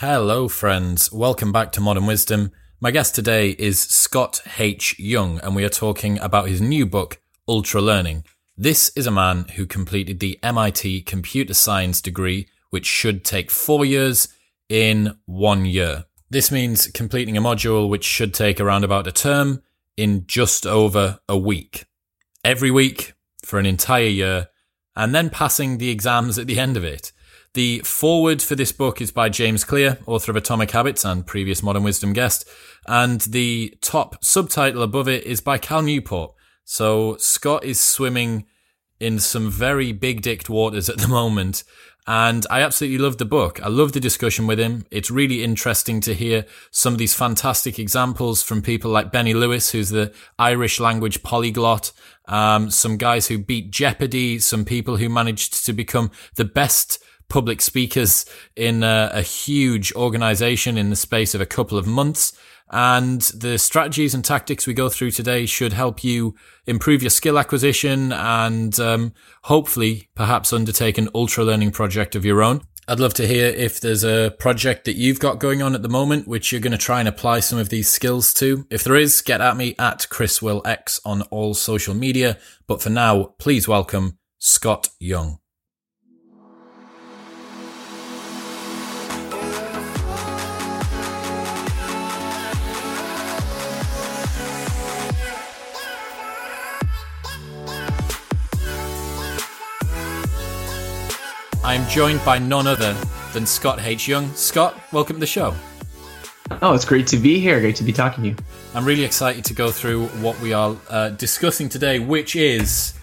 Hello, friends. Welcome back to Modern Wisdom. My guest today is Scott H. Young, and we are talking about his new book, Ultra Learning. This is a man who completed the MIT Computer Science degree, which should take four years, in one year. This means completing a module which should take around about a term in just over a week. Every week for an entire year, and then passing the exams at the end of it. The foreword for this book is by James Clear, author of Atomic Habits and previous Modern Wisdom guest. And the top subtitle above it is by Cal Newport. So Scott is swimming in some very big dicked waters at the moment. And I absolutely love the book. I love the discussion with him. It's really interesting to hear some of these fantastic examples from people like Benny Lewis, who's the Irish language polyglot. Um, some guys who beat Jeopardy, some people who managed to become the best public speakers in a, a huge organization in the space of a couple of months. And the strategies and tactics we go through today should help you improve your skill acquisition and um, hopefully perhaps undertake an ultra learning project of your own. I'd love to hear if there's a project that you've got going on at the moment which you're going to try and apply some of these skills to. If there is, get at me at Chris Will X on all social media. But for now, please welcome Scott Young. I am joined by none other than Scott H. Young. Scott, welcome to the show. Oh, it's great to be here. Great to be talking to you. I'm really excited to go through what we are uh, discussing today, which is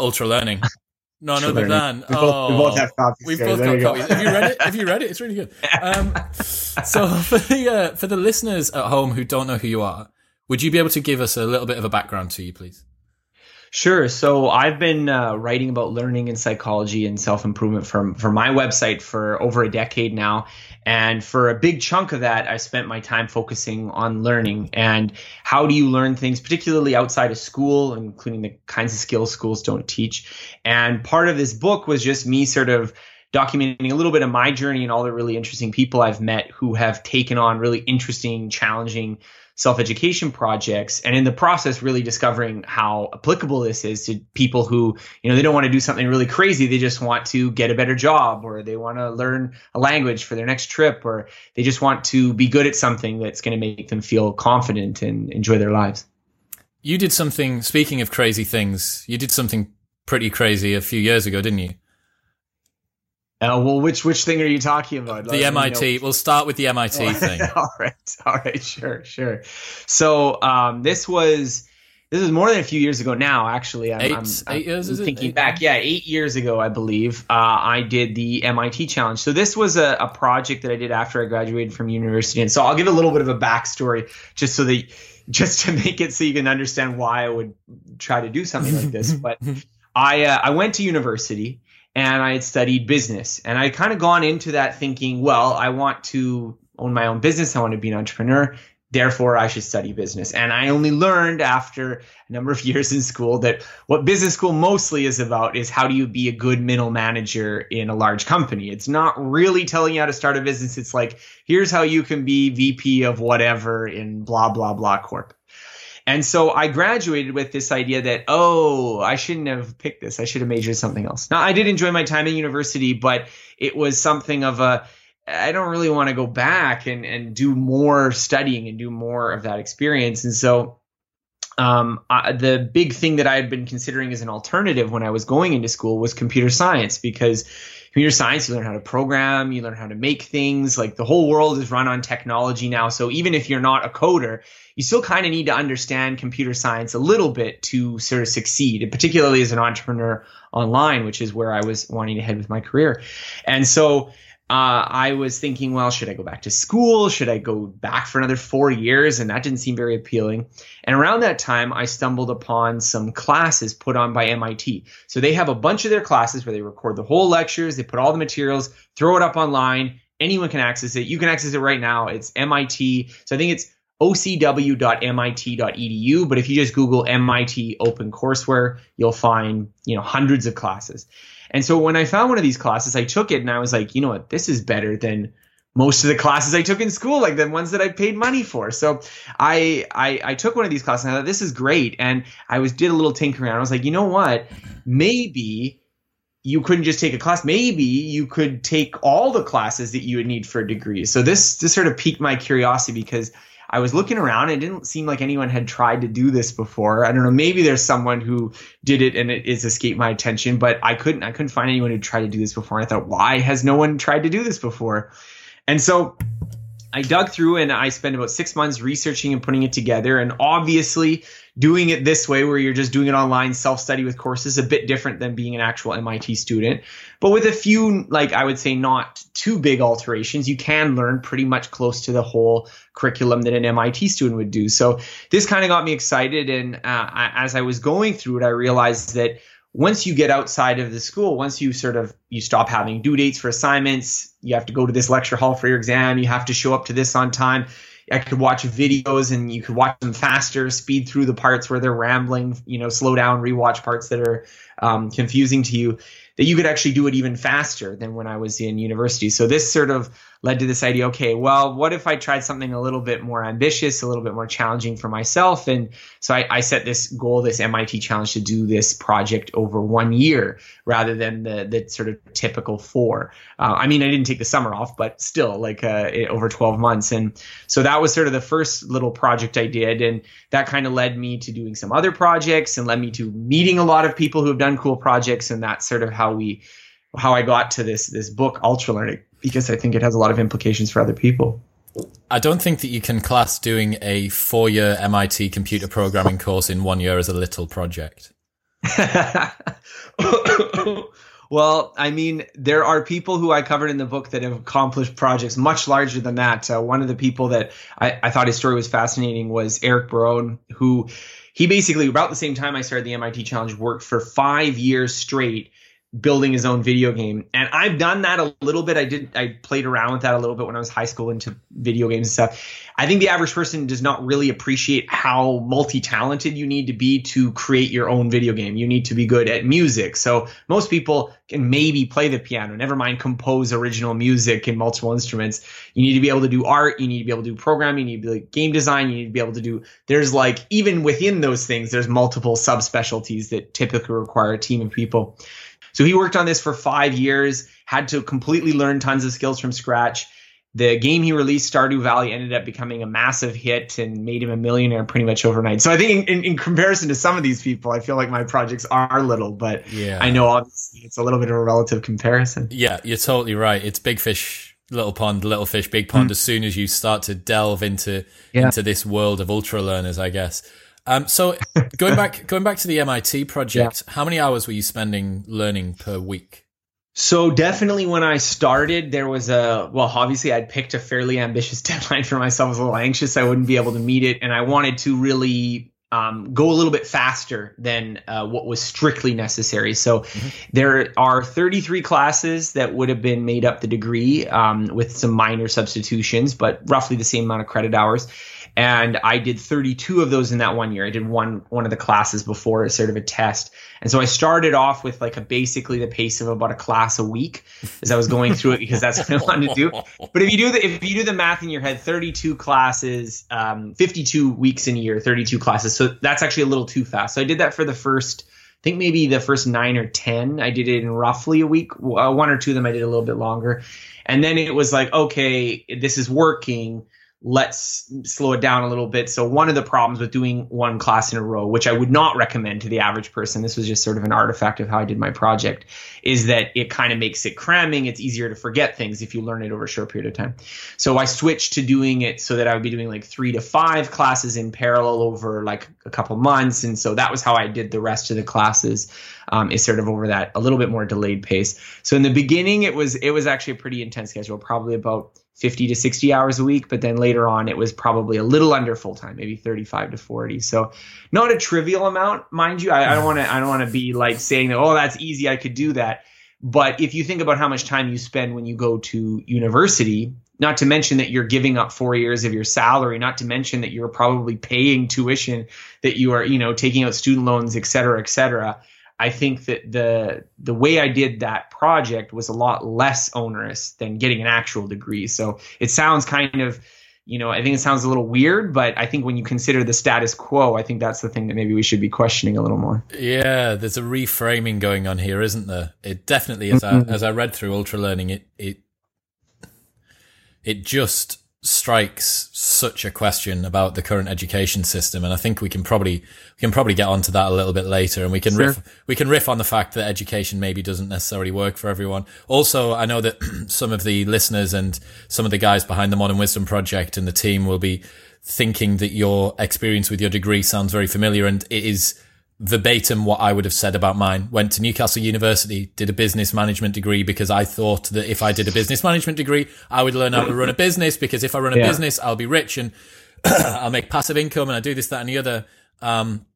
ultra learning. None ultra other learning. than we both, oh, we both have copies. We've both got copies. Have you read it? Have you read it? It's really good. Um, so for the uh, for the listeners at home who don't know who you are, would you be able to give us a little bit of a background to you, please? Sure. So I've been uh, writing about learning and psychology and self improvement for for my website for over a decade now, and for a big chunk of that, I spent my time focusing on learning and how do you learn things, particularly outside of school, including the kinds of skills schools don't teach. And part of this book was just me sort of documenting a little bit of my journey and all the really interesting people I've met who have taken on really interesting, challenging self education projects, and in the process, really discovering how applicable this is to people who, you know, they don't want to do something really crazy. They just want to get a better job, or they want to learn a language for their next trip, or they just want to be good at something that's going to make them feel confident and enjoy their lives. You did something, speaking of crazy things, you did something pretty crazy a few years ago, didn't you? Uh, well, which which thing are you talking about? The MIT. We'll start with the MIT oh, thing. all right, all right, sure, sure. So um, this was this was more than a few years ago now. Actually, I'm, 8 I'm, eight years. I'm thinking eight back, yeah, eight years ago, I believe. Uh, I did the MIT challenge. So this was a, a project that I did after I graduated from university, and so I'll give a little bit of a backstory just so that just to make it so you can understand why I would try to do something like this. But I uh, I went to university and I had studied business. And I kind of gone into that thinking, well, I want to own my own business. I want to be an entrepreneur. Therefore, I should study business. And I only learned after a number of years in school that what business school mostly is about is how do you be a good middle manager in a large company. It's not really telling you how to start a business. It's like, here's how you can be VP of whatever in blah, blah, blah corp. And so I graduated with this idea that, oh, I shouldn't have picked this. I should have majored in something else. Now, I did enjoy my time in university, but it was something of a, I don't really want to go back and, and do more studying and do more of that experience. And so um, I, the big thing that I had been considering as an alternative when I was going into school was computer science because computer science, you learn how to program, you learn how to make things. Like the whole world is run on technology now. So even if you're not a coder, you still kind of need to understand computer science a little bit to sort of succeed, particularly as an entrepreneur online, which is where I was wanting to head with my career. And so uh, I was thinking, well, should I go back to school? Should I go back for another four years? And that didn't seem very appealing. And around that time, I stumbled upon some classes put on by MIT. So they have a bunch of their classes where they record the whole lectures, they put all the materials, throw it up online. Anyone can access it. You can access it right now. It's MIT. So I think it's ocw.mit.edu. But if you just Google MIT Open Courseware, you'll find you know hundreds of classes. And so when I found one of these classes, I took it and I was like, you know what, this is better than most of the classes I took in school, like the ones that I paid money for. So I, I, I took one of these classes and I thought this is great. And I was did a little tinkering. Around. I was like, you know what? Maybe you couldn't just take a class. Maybe you could take all the classes that you would need for a degree. So this this sort of piqued my curiosity because I was looking around. It didn't seem like anyone had tried to do this before. I don't know. Maybe there's someone who did it and it is escaped my attention, but I couldn't. I couldn't find anyone who tried to do this before. And I thought, why has no one tried to do this before? And so I dug through and I spent about six months researching and putting it together. And obviously, doing it this way, where you're just doing it online, self study with courses, a bit different than being an actual MIT student. But with a few, like I would say, not too big alterations, you can learn pretty much close to the whole curriculum that an MIT student would do. So this kind of got me excited. And uh, as I was going through it, I realized that once you get outside of the school, once you sort of you stop having due dates for assignments, you have to go to this lecture hall for your exam, you have to show up to this on time. I could watch videos and you could watch them faster, speed through the parts where they're rambling, you know, slow down, rewatch parts that are um, confusing to you that you could actually do it even faster than when I was in university. So this sort of led to this idea okay, well, what if I tried something a little bit more ambitious, a little bit more challenging for myself? And so I, I set this goal, this MIT challenge to do this project over one year rather than the, the sort of typical four. Uh, I mean, I didn't take the summer off, but still like uh, over 12 months. And so that was sort of the first little project I did. And that kind of led me to doing some other projects and led me to meeting a lot of people who have done cool projects. And that's sort of how we, how I got to this, this book, Ultra Learning because I think it has a lot of implications for other people. I don't think that you can class doing a four year MIT computer programming course in one year as a little project. well, I mean, there are people who I covered in the book that have accomplished projects much larger than that. Uh, one of the people that I, I, thought his story was fascinating was Eric Barone, who he basically, about the same time I started the MIT Challenge, worked for five years straight building his own video game. And I've done that a little bit. I did I played around with that a little bit when I was high school into video games and stuff. I think the average person does not really appreciate how multi-talented you need to be to create your own video game. You need to be good at music. So most people can maybe play the piano, never mind compose original music in multiple instruments. You need to be able to do art, you need to be able to do programming, you need to be like game design, you need to be able to do there's like even within those things there's multiple subspecialties that typically require a team of people. So he worked on this for five years, had to completely learn tons of skills from scratch. The game he released, Stardew Valley, ended up becoming a massive hit and made him a millionaire pretty much overnight. So I think in, in, in comparison to some of these people, I feel like my projects are little, but yeah. I know obviously it's a little bit of a relative comparison. Yeah, you're totally right. It's big fish, little pond, little fish, big pond. Mm. As soon as you start to delve into yeah. into this world of ultra learners, I guess. Um, so going back going back to the MIT project, yeah. how many hours were you spending learning per week? So definitely when I started, there was a well, obviously I'd picked a fairly ambitious deadline for myself. I was a little anxious I wouldn't be able to meet it, and I wanted to really um, go a little bit faster than uh, what was strictly necessary. So mm-hmm. there are 33 classes that would have been made up the degree um, with some minor substitutions, but roughly the same amount of credit hours and I did 32 of those in that one year. I did one one of the classes before as sort of a test, and so I started off with like a basically the pace of about a class a week as I was going through it because that's what I wanted to do. But if you do the if you do the math in your head, 32 classes, um, 52 weeks in a year, 32 classes, so that's actually a little too fast. So I did that for the first. I think maybe the first nine or ten, I did it in roughly a week. Uh, one or two of them I did a little bit longer, and then it was like, okay, this is working let's slow it down a little bit. So one of the problems with doing one class in a row, which I would not recommend to the average person, this was just sort of an artifact of how I did my project, is that it kind of makes it cramming. It's easier to forget things if you learn it over a short period of time. So I switched to doing it so that I would be doing like three to five classes in parallel over like a couple months. And so that was how I did the rest of the classes. Um, is sort of over that a little bit more delayed pace. So in the beginning, it was it was actually a pretty intense schedule, probably about 50 to 60 hours a week, but then later on it was probably a little under full time, maybe 35 to 40. So not a trivial amount, mind you. I, don't want to I don't want to be like saying that oh that's easy, I could do that. But if you think about how much time you spend when you go to university, not to mention that you're giving up four years of your salary, not to mention that you're probably paying tuition, that you are, you know, taking out student loans, et cetera, et cetera. I think that the the way I did that project was a lot less onerous than getting an actual degree. So it sounds kind of, you know, I think it sounds a little weird, but I think when you consider the status quo, I think that's the thing that maybe we should be questioning a little more. Yeah, there's a reframing going on here, isn't there? It definitely, as mm-hmm. I as I read through Ultra Learning, it it it just strikes such a question about the current education system and I think we can probably we can probably get onto that a little bit later and we can sure. riff we can riff on the fact that education maybe doesn't necessarily work for everyone. Also, I know that some of the listeners and some of the guys behind the Modern Wisdom project and the team will be thinking that your experience with your degree sounds very familiar and it is verbatim what I would have said about mine. Went to Newcastle University, did a business management degree because I thought that if I did a business management degree, I would learn how to run a business because if I run a yeah. business, I'll be rich and I'll make passive income and I do this, that, and the other. Um,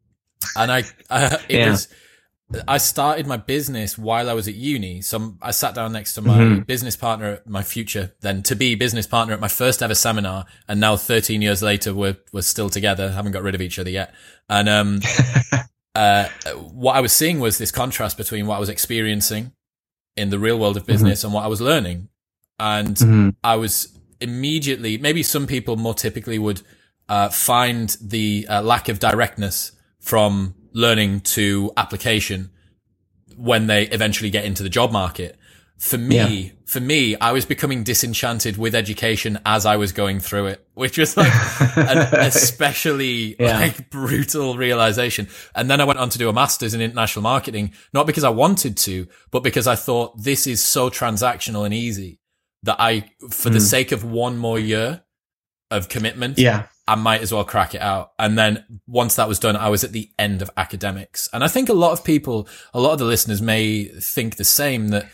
and I, I it yeah. was, I started my business while I was at uni. So I sat down next to my mm-hmm. business partner, my future then to be business partner at my first ever seminar. And now 13 years later, we're, we're still together, haven't got rid of each other yet. And, um, uh, what I was seeing was this contrast between what I was experiencing in the real world of mm-hmm. business mm-hmm. and what I was learning. And mm-hmm. I was immediately, maybe some people more typically would uh, find the uh, lack of directness from learning to application when they eventually get into the job market for me, yeah. for me, I was becoming disenchanted with education as I was going through it, which was like an especially yeah. like brutal realization. And then I went on to do a master's in international marketing, not because I wanted to, but because I thought this is so transactional and easy that I, for mm. the sake of one more year of commitment, yeah. I might as well crack it out. And then once that was done, I was at the end of academics. And I think a lot of people, a lot of the listeners may think the same that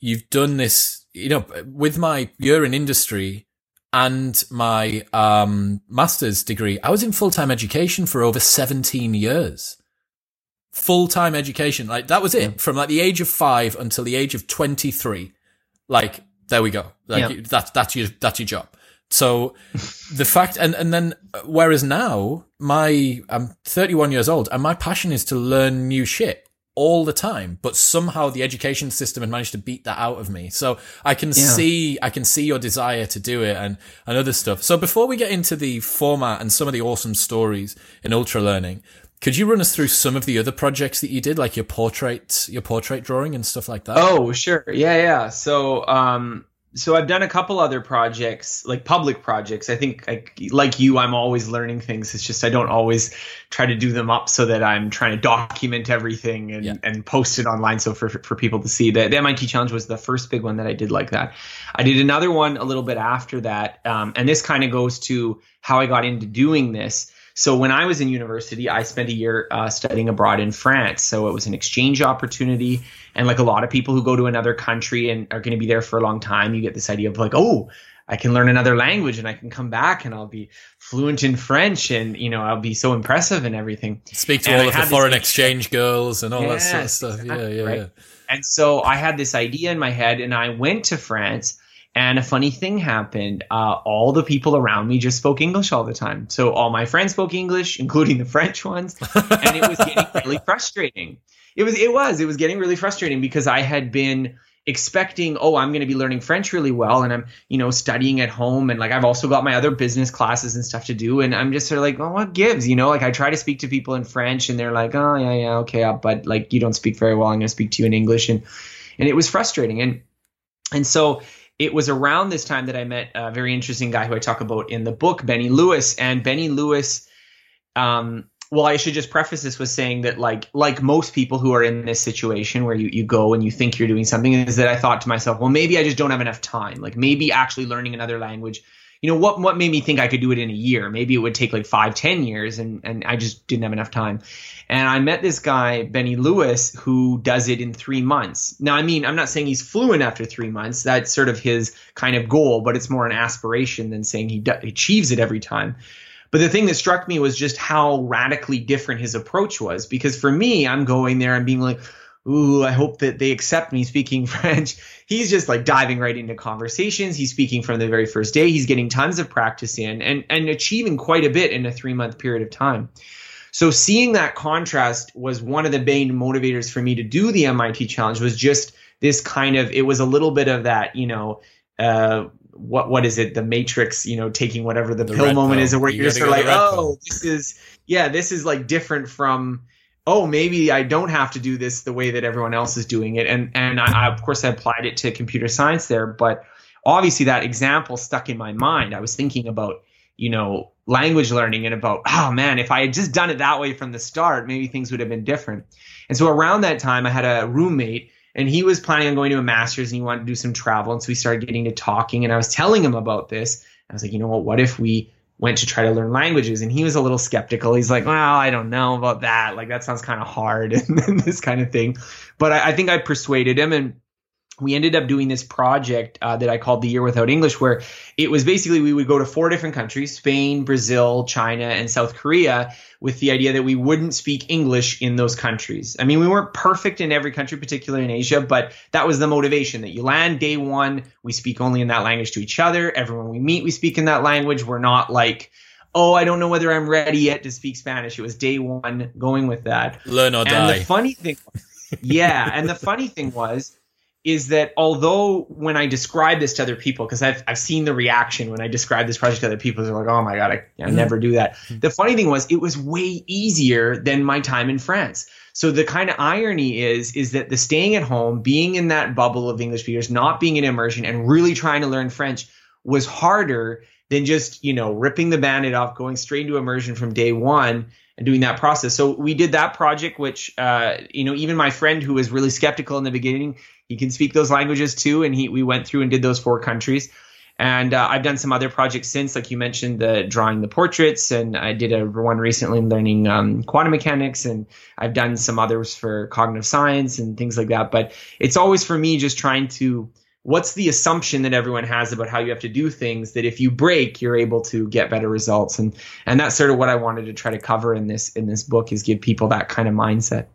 you've done this, you know, with my year in industry and my um, master's degree, I was in full time education for over 17 years. Full time education. Like that was it yeah. from like the age of five until the age of 23. Like, there we go. Like yeah. that's, that's your, that's your job. So the fact, and, and then, whereas now my, I'm 31 years old and my passion is to learn new shit all the time, but somehow the education system had managed to beat that out of me. So I can yeah. see, I can see your desire to do it and, and other stuff. So before we get into the format and some of the awesome stories in ultra learning, could you run us through some of the other projects that you did, like your portrait, your portrait drawing and stuff like that? Oh, sure. Yeah. Yeah. So, um, so I've done a couple other projects, like public projects. I think, like, like you, I'm always learning things. It's just I don't always try to do them up so that I'm trying to document everything and, yeah. and post it online so for for people to see. The, the MIT challenge was the first big one that I did like that. I did another one a little bit after that, um, and this kind of goes to how I got into doing this. So when I was in university, I spent a year uh, studying abroad in France. So it was an exchange opportunity, and like a lot of people who go to another country and are going to be there for a long time, you get this idea of like, oh, I can learn another language and I can come back and I'll be fluent in French and you know I'll be so impressive and everything. Speak to and all I of the foreign exchange girls and all yes, that sort of stuff. yeah, yeah, right? yeah. And so I had this idea in my head and I went to France and a funny thing happened. Uh, all the people around me just spoke English all the time. So all my friends spoke English, including the French ones, and it was getting really frustrating. It was, it was, it was getting really frustrating because I had been expecting, oh, I'm going to be learning French really well, and I'm, you know, studying at home, and like I've also got my other business classes and stuff to do, and I'm just sort of like, oh, what gives, you know? Like I try to speak to people in French, and they're like, oh, yeah, yeah, okay, but like you don't speak very well. I'm going to speak to you in English, and and it was frustrating, and and so it was around this time that I met a very interesting guy who I talk about in the book, Benny Lewis. And Benny Lewis, um, well, I should just preface this with saying that, like, like most people who are in this situation where you, you go and you think you're doing something, is that I thought to myself, well, maybe I just don't have enough time. Like, maybe actually learning another language you know what what made me think I could do it in a year? Maybe it would take like five, ten years, and and I just didn't have enough time. And I met this guy, Benny Lewis, who does it in three months. Now, I mean, I'm not saying he's fluent after three months. That's sort of his kind of goal, but it's more an aspiration than saying he achieves it every time. But the thing that struck me was just how radically different his approach was. Because for me, I'm going there and being like, ooh, I hope that they accept me speaking French. He's just like diving right into conversations. He's speaking from the very first day. He's getting tons of practice in and, and achieving quite a bit in a three month period of time. So seeing that contrast was one of the main motivators for me to do the MIT challenge was just this kind of, it was a little bit of that, you know, uh, what what is it? The Matrix, you know, taking whatever the, the pill moment pill. is, where you are just like, oh, pill. this is yeah, this is like different from oh maybe i don't have to do this the way that everyone else is doing it. And and I, I, of course i applied it to computer science there but obviously that example stuck in my mind. I was thinking about you know language learning and about oh man if i had just done it that way from the start maybe things would have been different. And so around that time i had a roommate and he was planning on going to a master's and he wanted to do some travel. And so we started getting to talking and i was telling him about this. I was like you know what what if we went to try to learn languages and he was a little skeptical. He's like well i don't know about that. Like that sounds kind of hard and this kind of thing. But I, I, think i persuaded him and we ended up doing this project uh, that I called the Year Without English, where it was basically we would go to four different countries Spain, Brazil, China, and South Korea with the idea that we wouldn't speak English in those countries. I mean, we weren't perfect in every country, particularly in Asia, but that was the motivation that you land day one, we speak only in that language to each other. Everyone we meet, we speak in that language. We're not like, oh, I don't know whether I'm ready yet to speak Spanish. It was day one going with that. Learn or and die. And the funny thing, yeah, and the funny thing was, is that although when I describe this to other people, because I've, I've seen the reaction when I describe this project to other people, they're like, oh my God, I, I mm-hmm. never do that. Mm-hmm. The funny thing was, it was way easier than my time in France. So the kind of irony is, is that the staying at home, being in that bubble of English speakers, not being in immersion and really trying to learn French was harder than just, you know, ripping the band-aid off, going straight into immersion from day one and doing that process. So we did that project, which, uh, you know, even my friend who was really skeptical in the beginning, he can speak those languages too. And he we went through and did those four countries. And uh, I've done some other projects since, like you mentioned, the drawing the portraits, and I did a one recently learning um, quantum mechanics, and I've done some others for cognitive science and things like that. But it's always for me just trying to what's the assumption that everyone has about how you have to do things that if you break you're able to get better results and and that's sort of what I wanted to try to cover in this in this book is give people that kind of mindset.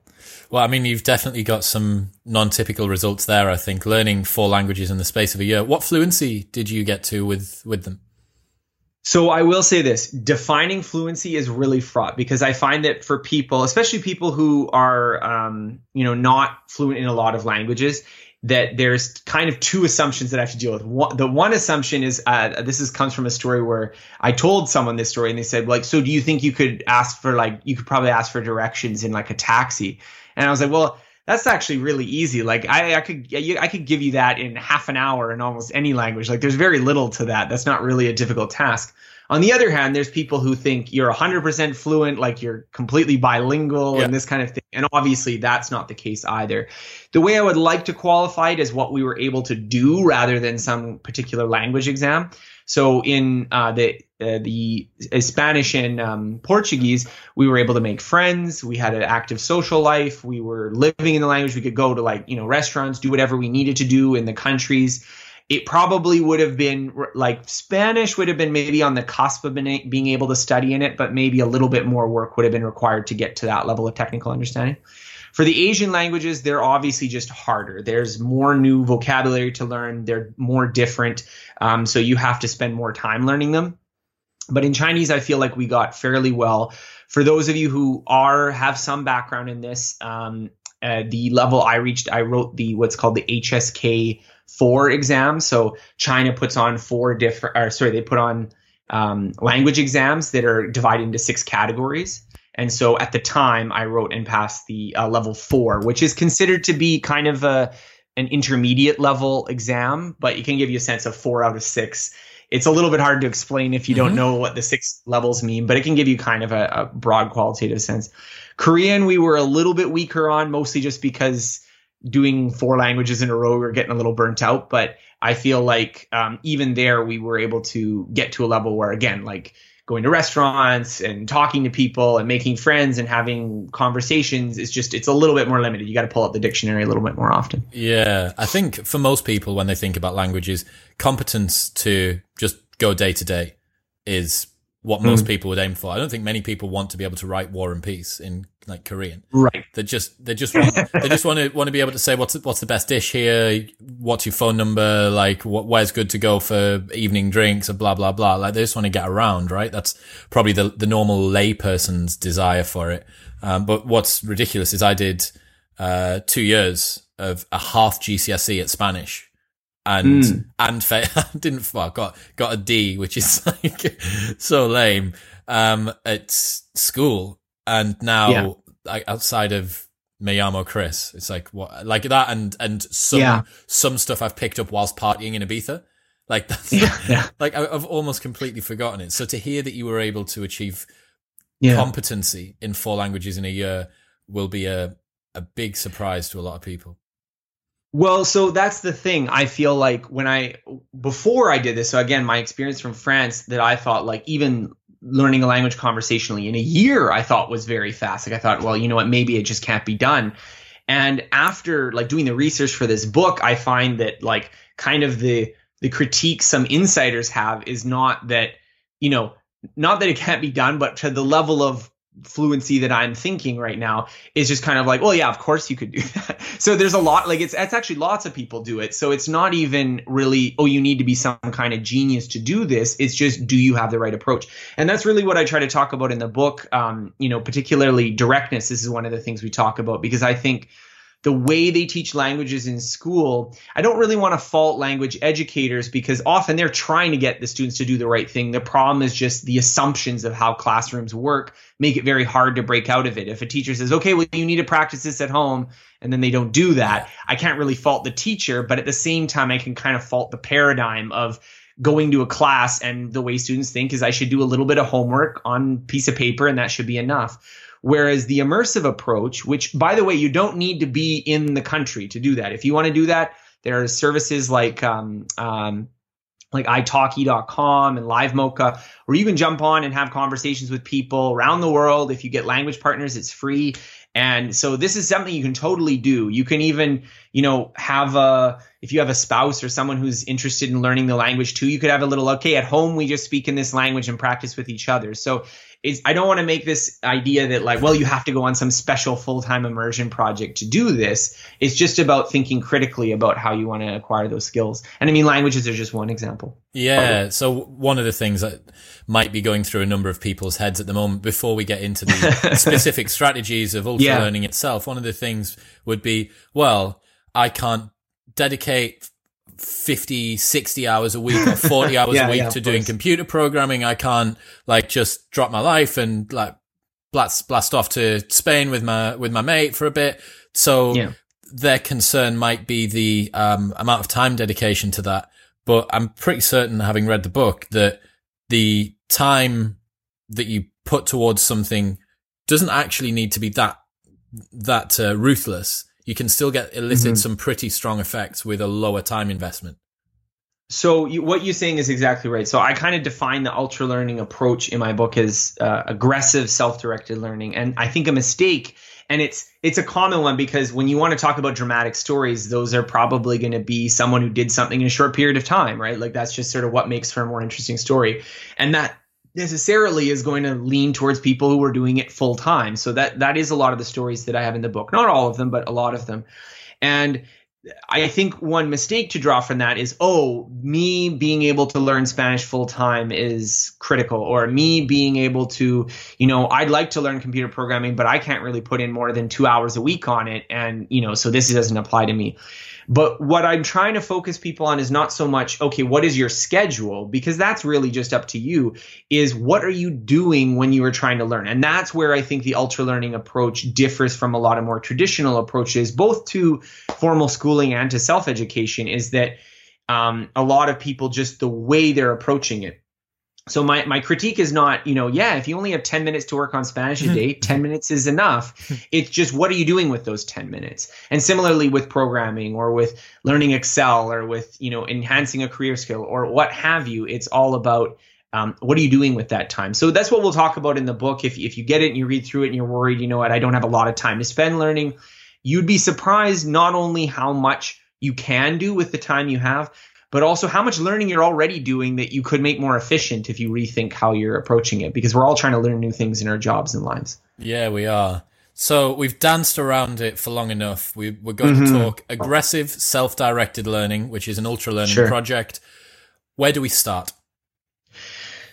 Well, I mean, you've definitely got some non-typical results there. I think learning four languages in the space of a year. What fluency did you get to with with them? So I will say this: defining fluency is really fraught because I find that for people, especially people who are, um, you know, not fluent in a lot of languages, that there's kind of two assumptions that I have to deal with. One, the one assumption is uh, this is comes from a story where I told someone this story and they said like, so do you think you could ask for like you could probably ask for directions in like a taxi? And I was like, well, that's actually really easy. Like I, I could, I could give you that in half an hour in almost any language. Like there's very little to that. That's not really a difficult task. On the other hand, there's people who think you're 100% fluent, like you're completely bilingual yeah. and this kind of thing. And obviously, that's not the case either. The way I would like to qualify it is what we were able to do rather than some particular language exam. So in uh, the uh, the Spanish and um, Portuguese, we were able to make friends. We had an active social life. We were living in the language. We could go to like you know restaurants, do whatever we needed to do in the countries. It probably would have been like Spanish would have been maybe on the cusp of being able to study in it, but maybe a little bit more work would have been required to get to that level of technical understanding. For the Asian languages, they're obviously just harder. There's more new vocabulary to learn. They're more different. Um, so you have to spend more time learning them. But in Chinese, I feel like we got fairly well. For those of you who are have some background in this, um, uh, the level I reached, I wrote the what's called the HSK four exams. So China puts on four different, or sorry, they put on um, language exams that are divided into six categories. And so at the time, I wrote and passed the uh, level four, which is considered to be kind of a an intermediate level exam, but it can give you a sense of four out of six. It's a little bit hard to explain if you mm-hmm. don't know what the six levels mean, but it can give you kind of a, a broad qualitative sense. Korean, we were a little bit weaker on, mostly just because doing four languages in a row, we were getting a little burnt out. But I feel like um, even there, we were able to get to a level where, again, like going to restaurants and talking to people and making friends and having conversations is just it's a little bit more limited you got to pull up the dictionary a little bit more often yeah i think for most people when they think about languages competence to just go day to day is what most mm. people would aim for. I don't think many people want to be able to write War and Peace in like Korean. Right. They just they just want, they just want to want to be able to say what's what's the best dish here, what's your phone number, like what where's good to go for evening drinks, or blah blah blah. Like they just want to get around, right? That's probably the the normal layperson's desire for it. Um, but what's ridiculous is I did uh, two years of a half GCSE at Spanish and mm. and fa- didn't well, got got a D, which is like so lame um, at school, and now yeah. like outside of Miyamo Chris, it's like what like that, and and some yeah. some stuff I've picked up whilst partying in Ibiza. Like that's yeah, yeah. like I, have almost completely forgotten it. So to hear that you were able to achieve competency in four languages in a year will be a a big surprise to a lot of people. Well, so that's the thing. I feel like when I before I did this, so again, my experience from France that I thought like even learning a language conversationally in a year I thought was very fast. Like I thought, well, you know what, maybe it just can't be done. And after like doing the research for this book, I find that like kind of the the critique some insiders have is not that, you know, not that it can't be done, but to the level of fluency that I'm thinking right now is just kind of like, well, yeah, of course you could do that. so there's a lot, like it's, it's actually lots of people do it. So it's not even really, oh, you need to be some kind of genius to do this. It's just, do you have the right approach? And that's really what I try to talk about in the book. Um, you know, particularly directness. This is one of the things we talk about because I think the way they teach languages in school, I don't really want to fault language educators because often they're trying to get the students to do the right thing. The problem is just the assumptions of how classrooms work make it very hard to break out of it. If a teacher says, okay, well, you need to practice this at home, and then they don't do that, I can't really fault the teacher, but at the same time, I can kind of fault the paradigm of going to a class and the way students think is I should do a little bit of homework on piece of paper and that should be enough Whereas the immersive approach, which by the way, you don't need to be in the country to do that. If you want to do that, there are services like um, um, like italki.com and LiveMocha, where you can jump on and have conversations with people around the world. If you get language partners, it's free. And so this is something you can totally do. You can even, you know, have a, if you have a spouse or someone who's interested in learning the language too, you could have a little, okay, at home we just speak in this language and practice with each other. So is I don't want to make this idea that like, well, you have to go on some special full time immersion project to do this. It's just about thinking critically about how you want to acquire those skills. And I mean, languages are just one example. Yeah. So one of the things that might be going through a number of people's heads at the moment before we get into the specific strategies of ultra yeah. learning itself, one of the things would be, well, I can't dedicate 50, 60 hours a week or 40 hours yeah, a week yeah, to doing computer programming. I can't like just drop my life and like blast, blast off to Spain with my, with my mate for a bit. So yeah. their concern might be the um, amount of time dedication to that. But I'm pretty certain, having read the book, that the time that you put towards something doesn't actually need to be that that uh, ruthless you can still get elicit mm-hmm. some pretty strong effects with a lower time investment. So you, what you're saying is exactly right. So I kind of define the ultra learning approach in my book as uh, aggressive self-directed learning, and I think a mistake. And it's it's a common one because when you want to talk about dramatic stories, those are probably going to be someone who did something in a short period of time, right? Like that's just sort of what makes for a more interesting story. And that necessarily is going to lean towards people who are doing it full time. So that that is a lot of the stories that I have in the book. Not all of them, but a lot of them. And I think one mistake to draw from that is, oh, me being able to learn Spanish full time is critical, or me being able to, you know, I'd like to learn computer programming, but I can't really put in more than two hours a week on it. And, you know, so this doesn't apply to me. But what I'm trying to focus people on is not so much, okay, what is your schedule? Because that's really just up to you, is what are you doing when you are trying to learn? And that's where I think the ultra learning approach differs from a lot of more traditional approaches, both to formal schooling and to self education, is that um, a lot of people just the way they're approaching it so my, my critique is not you know yeah if you only have 10 minutes to work on spanish a mm-hmm. day 10 minutes is enough. It's just what are you doing with those 10 minutes? And similarly with programming or with learning excel or with you know enhancing a career skill or what have you it's all about um, what are you doing with that time? So that's what we'll talk about in the book. If, if you get it and you read through it and you're worried you know what i don't have a lot of time to spend learning you'd be surprised not only how much you can do with the time you have but also how much learning you're already doing that you could make more efficient if you rethink how you're approaching it because we're all trying to learn new things in our jobs and lives. Yeah, we are. So we've danced around it for long enough. We, are going mm-hmm. to talk aggressive self-directed learning, which is an ultra learning sure. project. Where do we start?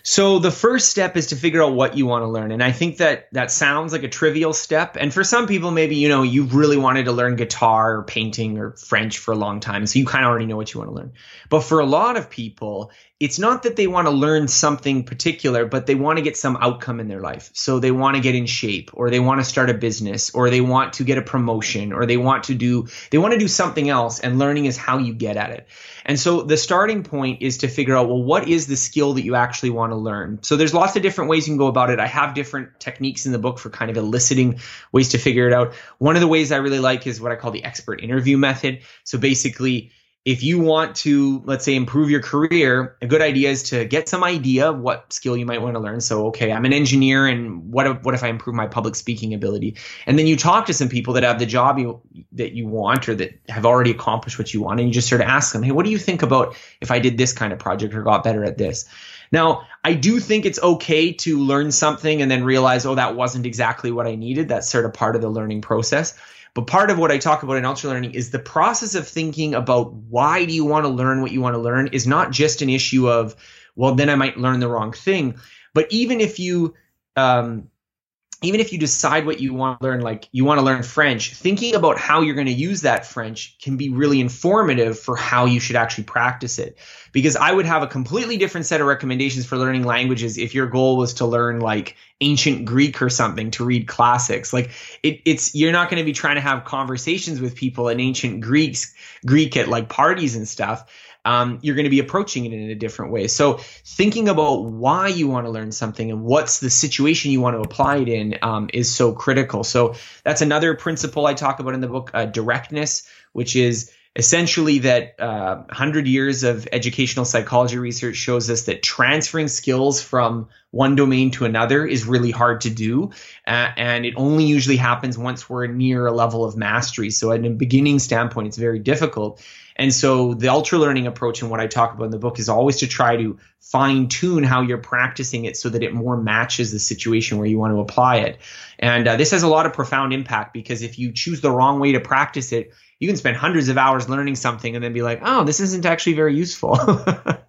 So the first step is to figure out what you want to learn. And I think that that sounds like a trivial step. And for some people, maybe, you know, you've really wanted to learn guitar or painting or French for a long time. So you kind of already know what you want to learn. But for a lot of people, it's not that they want to learn something particular, but they want to get some outcome in their life. So they want to get in shape or they want to start a business or they want to get a promotion or they want to do, they want to do something else. And learning is how you get at it. And so the starting point is to figure out, well, what is the skill that you actually want to learn? So there's lots of different ways you can go about it. I have different techniques in the book for kind of eliciting ways to figure it out. One of the ways I really like is what I call the expert interview method. So basically, if you want to, let's say, improve your career, a good idea is to get some idea of what skill you might want to learn. So, okay, I'm an engineer, and what if, what if I improve my public speaking ability? And then you talk to some people that have the job you, that you want or that have already accomplished what you want, and you just sort of ask them, hey, what do you think about if I did this kind of project or got better at this? Now, I do think it's okay to learn something and then realize, oh, that wasn't exactly what I needed. That's sort of part of the learning process. But part of what I talk about in ultra learning is the process of thinking about why do you want to learn what you want to learn is not just an issue of, well, then I might learn the wrong thing. But even if you um, even if you decide what you want to learn, like you want to learn French, thinking about how you're going to use that French can be really informative for how you should actually practice it. Because I would have a completely different set of recommendations for learning languages if your goal was to learn like ancient Greek or something to read classics. Like it, it's you're not going to be trying to have conversations with people in ancient Greeks, Greek at like parties and stuff um, you're going to be approaching it in a different way. So thinking about why you want to learn something and what's the situation you want to apply it in um, is so critical. So that's another principle I talk about in the book, uh, directness, which is essentially that uh, 100 years of educational psychology research shows us that transferring skills from one domain to another is really hard to do uh, and it only usually happens once we're near a level of mastery so at a beginning standpoint it's very difficult and so the ultra learning approach and what I talk about in the book is always to try to fine tune how you're practicing it so that it more matches the situation where you want to apply it. And uh, this has a lot of profound impact because if you choose the wrong way to practice it, you can spend hundreds of hours learning something and then be like, oh, this isn't actually very useful.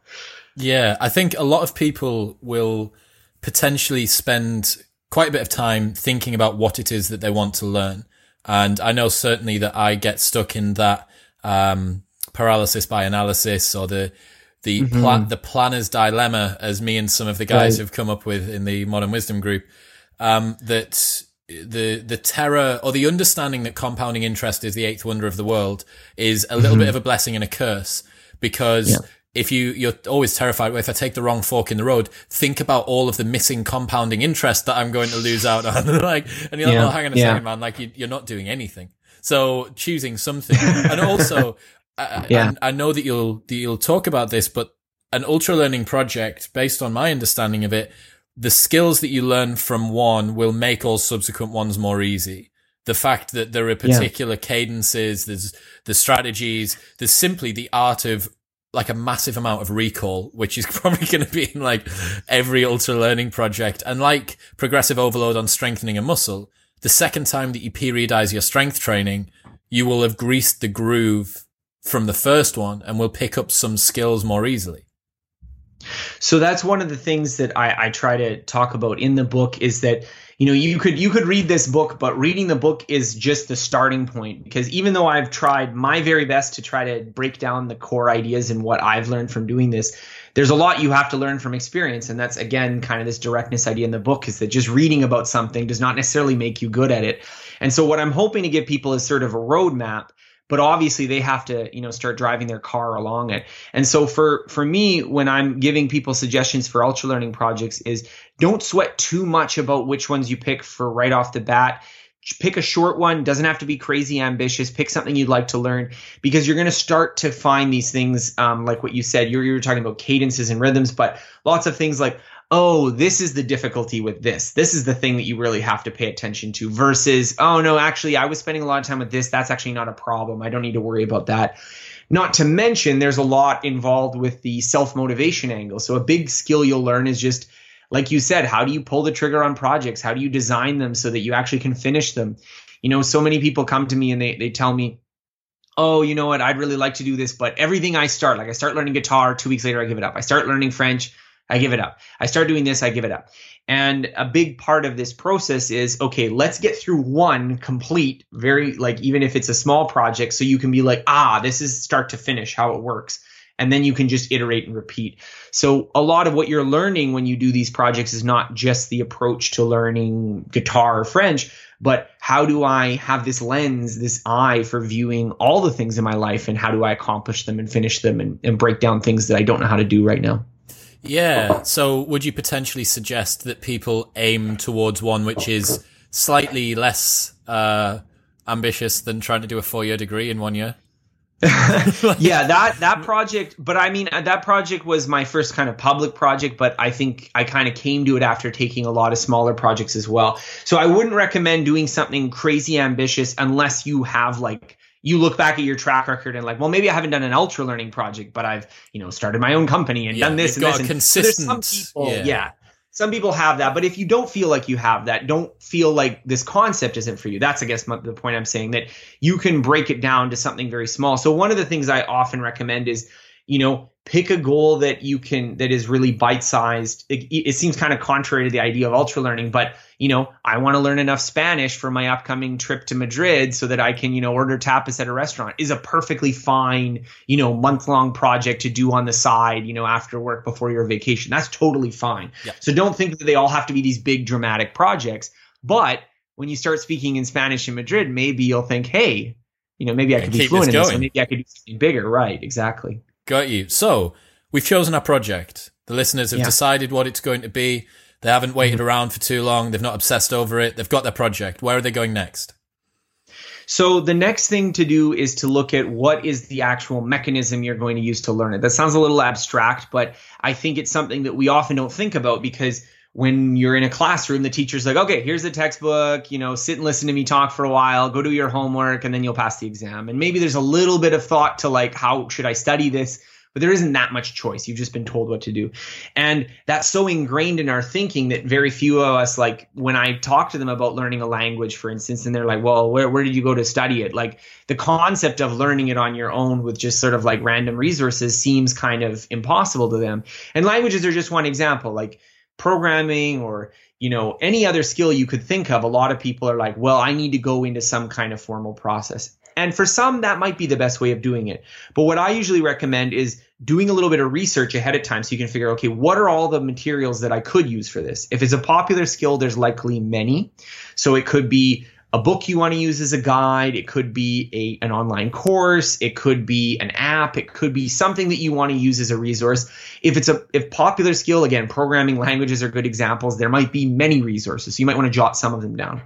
yeah, I think a lot of people will potentially spend quite a bit of time thinking about what it is that they want to learn. And I know certainly that I get stuck in that um, paralysis by analysis or the the mm-hmm. plan the planner's dilemma, as me and some of the guys right. have come up with in the Modern Wisdom group, um, that the the terror or the understanding that compounding interest is the eighth wonder of the world is a little mm-hmm. bit of a blessing and a curse because. Yeah. If you, you're always terrified, well, if I take the wrong fork in the road, think about all of the missing compounding interest that I'm going to lose out on. like, and you're like, yeah. oh, hang on a yeah. second, man. Like, you, you're not doing anything. So choosing something. and also, I, yeah. I know that you'll that you'll talk about this, but an ultra learning project, based on my understanding of it, the skills that you learn from one will make all subsequent ones more easy. The fact that there are particular yeah. cadences, there's the strategies, there's simply the art of like a massive amount of recall, which is probably going to be in like every ultra learning project. And like progressive overload on strengthening a muscle, the second time that you periodize your strength training, you will have greased the groove from the first one and will pick up some skills more easily. So that's one of the things that I, I, try to talk about in the book is that you know you could you could read this book, but reading the book is just the starting point because even though I've tried my very best to try to break down the core ideas and what I've learned from doing this, there's a lot you have to learn from experience, and that's again kind of this directness idea in the book is that just reading about something does not necessarily make you good at it. And so what I'm hoping to give people is sort of a roadmap but obviously they have to you know start driving their car along it. And so for for me when i'm giving people suggestions for ultra learning projects is don't sweat too much about which ones you pick for right off the bat. Pick a short one. Doesn't have to be crazy ambitious. Pick something you'd like to learn because you're going to start to find these things um, like what you said. You're, you're talking about cadences and rhythms but lots of things like oh, this is the difficulty with this. This is the thing that you really have to pay attention to versus, oh, no, actually, I was spending a lot of time with this. That's actually not a problem. I don't need to worry about that. Not to mention, there's a lot involved with the self motivation angle. So, a big skill you'll learn is just, like you said, how do you pull the trigger on projects? How do you design them so that you actually can finish them? You know, so many people come to me and they, they tell me, oh, you know what, I'd really like to do this, but everything I start, like I start learning guitar, two weeks later, I give it up. I start learning French, I give it up. I start doing this, I give it up. And a big part of this process is okay, let's get through one complete, very like, even if it's a small project, so you can be like, ah, this is start to finish how it works. And then you can just iterate and repeat. So, a lot of what you're learning when you do these projects is not just the approach to learning guitar or French, but how do I have this lens, this eye for viewing all the things in my life and how do I accomplish them and finish them and, and break down things that I don't know how to do right now? Yeah. So would you potentially suggest that people aim towards one which is slightly less uh, ambitious than trying to do a four year degree in one year? yeah, that that project, but I mean that project was my first kind of public project, but I think I kind of came to it after taking a lot of smaller projects as well. So I wouldn't recommend doing something crazy ambitious unless you have like you look back at your track record and like, well, maybe I haven't done an ultra learning project, but I've, you know, started my own company and yeah, done this and this. And consistent. some people, yeah. yeah. Some people have that, but if you don't feel like you have that, don't feel like this concept isn't for you. That's, I guess, my, the point I'm saying that you can break it down to something very small. So one of the things I often recommend is, you know, pick a goal that you can that is really bite sized. It, it, seems kind of contrary to the idea of ultra learning, but you know, I want to learn enough Spanish for my upcoming trip to Madrid so that I can, you know, order tapas at a restaurant is a perfectly fine, you know, month long project to do on the side, you know, after work before your vacation. That's totally fine. Yeah. So don't think that they all have to be these big dramatic projects, but when you start speaking in Spanish in Madrid, maybe you'll think, hey, you know, maybe I could be fluent in this, maybe I could do something bigger. Right? Exactly. Got you. So we've chosen our project. The listeners have yeah. decided what it's going to be. They haven't waited mm-hmm. around for too long. They've not obsessed over it. They've got their project. Where are they going next? So the next thing to do is to look at what is the actual mechanism you're going to use to learn it. That sounds a little abstract, but I think it's something that we often don't think about because when you're in a classroom, the teacher's like, okay, here's the textbook, you know, sit and listen to me talk for a while, go do your homework, and then you'll pass the exam. And maybe there's a little bit of thought to like, how should I study this? But there isn't that much choice. You've just been told what to do. And that's so ingrained in our thinking that very few of us, like when I talk to them about learning a language, for instance, and they're like, well, where, where did you go to study it? Like the concept of learning it on your own with just sort of like random resources seems kind of impossible to them. And languages are just one example. Like, programming or you know any other skill you could think of a lot of people are like well i need to go into some kind of formal process. And for some that might be the best way of doing it. But what i usually recommend is doing a little bit of research ahead of time so you can figure okay what are all the materials that i could use for this? If it's a popular skill there's likely many. So it could be a book you want to use as a guide. It could be a, an online course. It could be an app. It could be something that you want to use as a resource. If it's a if popular skill, again, programming languages are good examples. There might be many resources. So you might want to jot some of them down.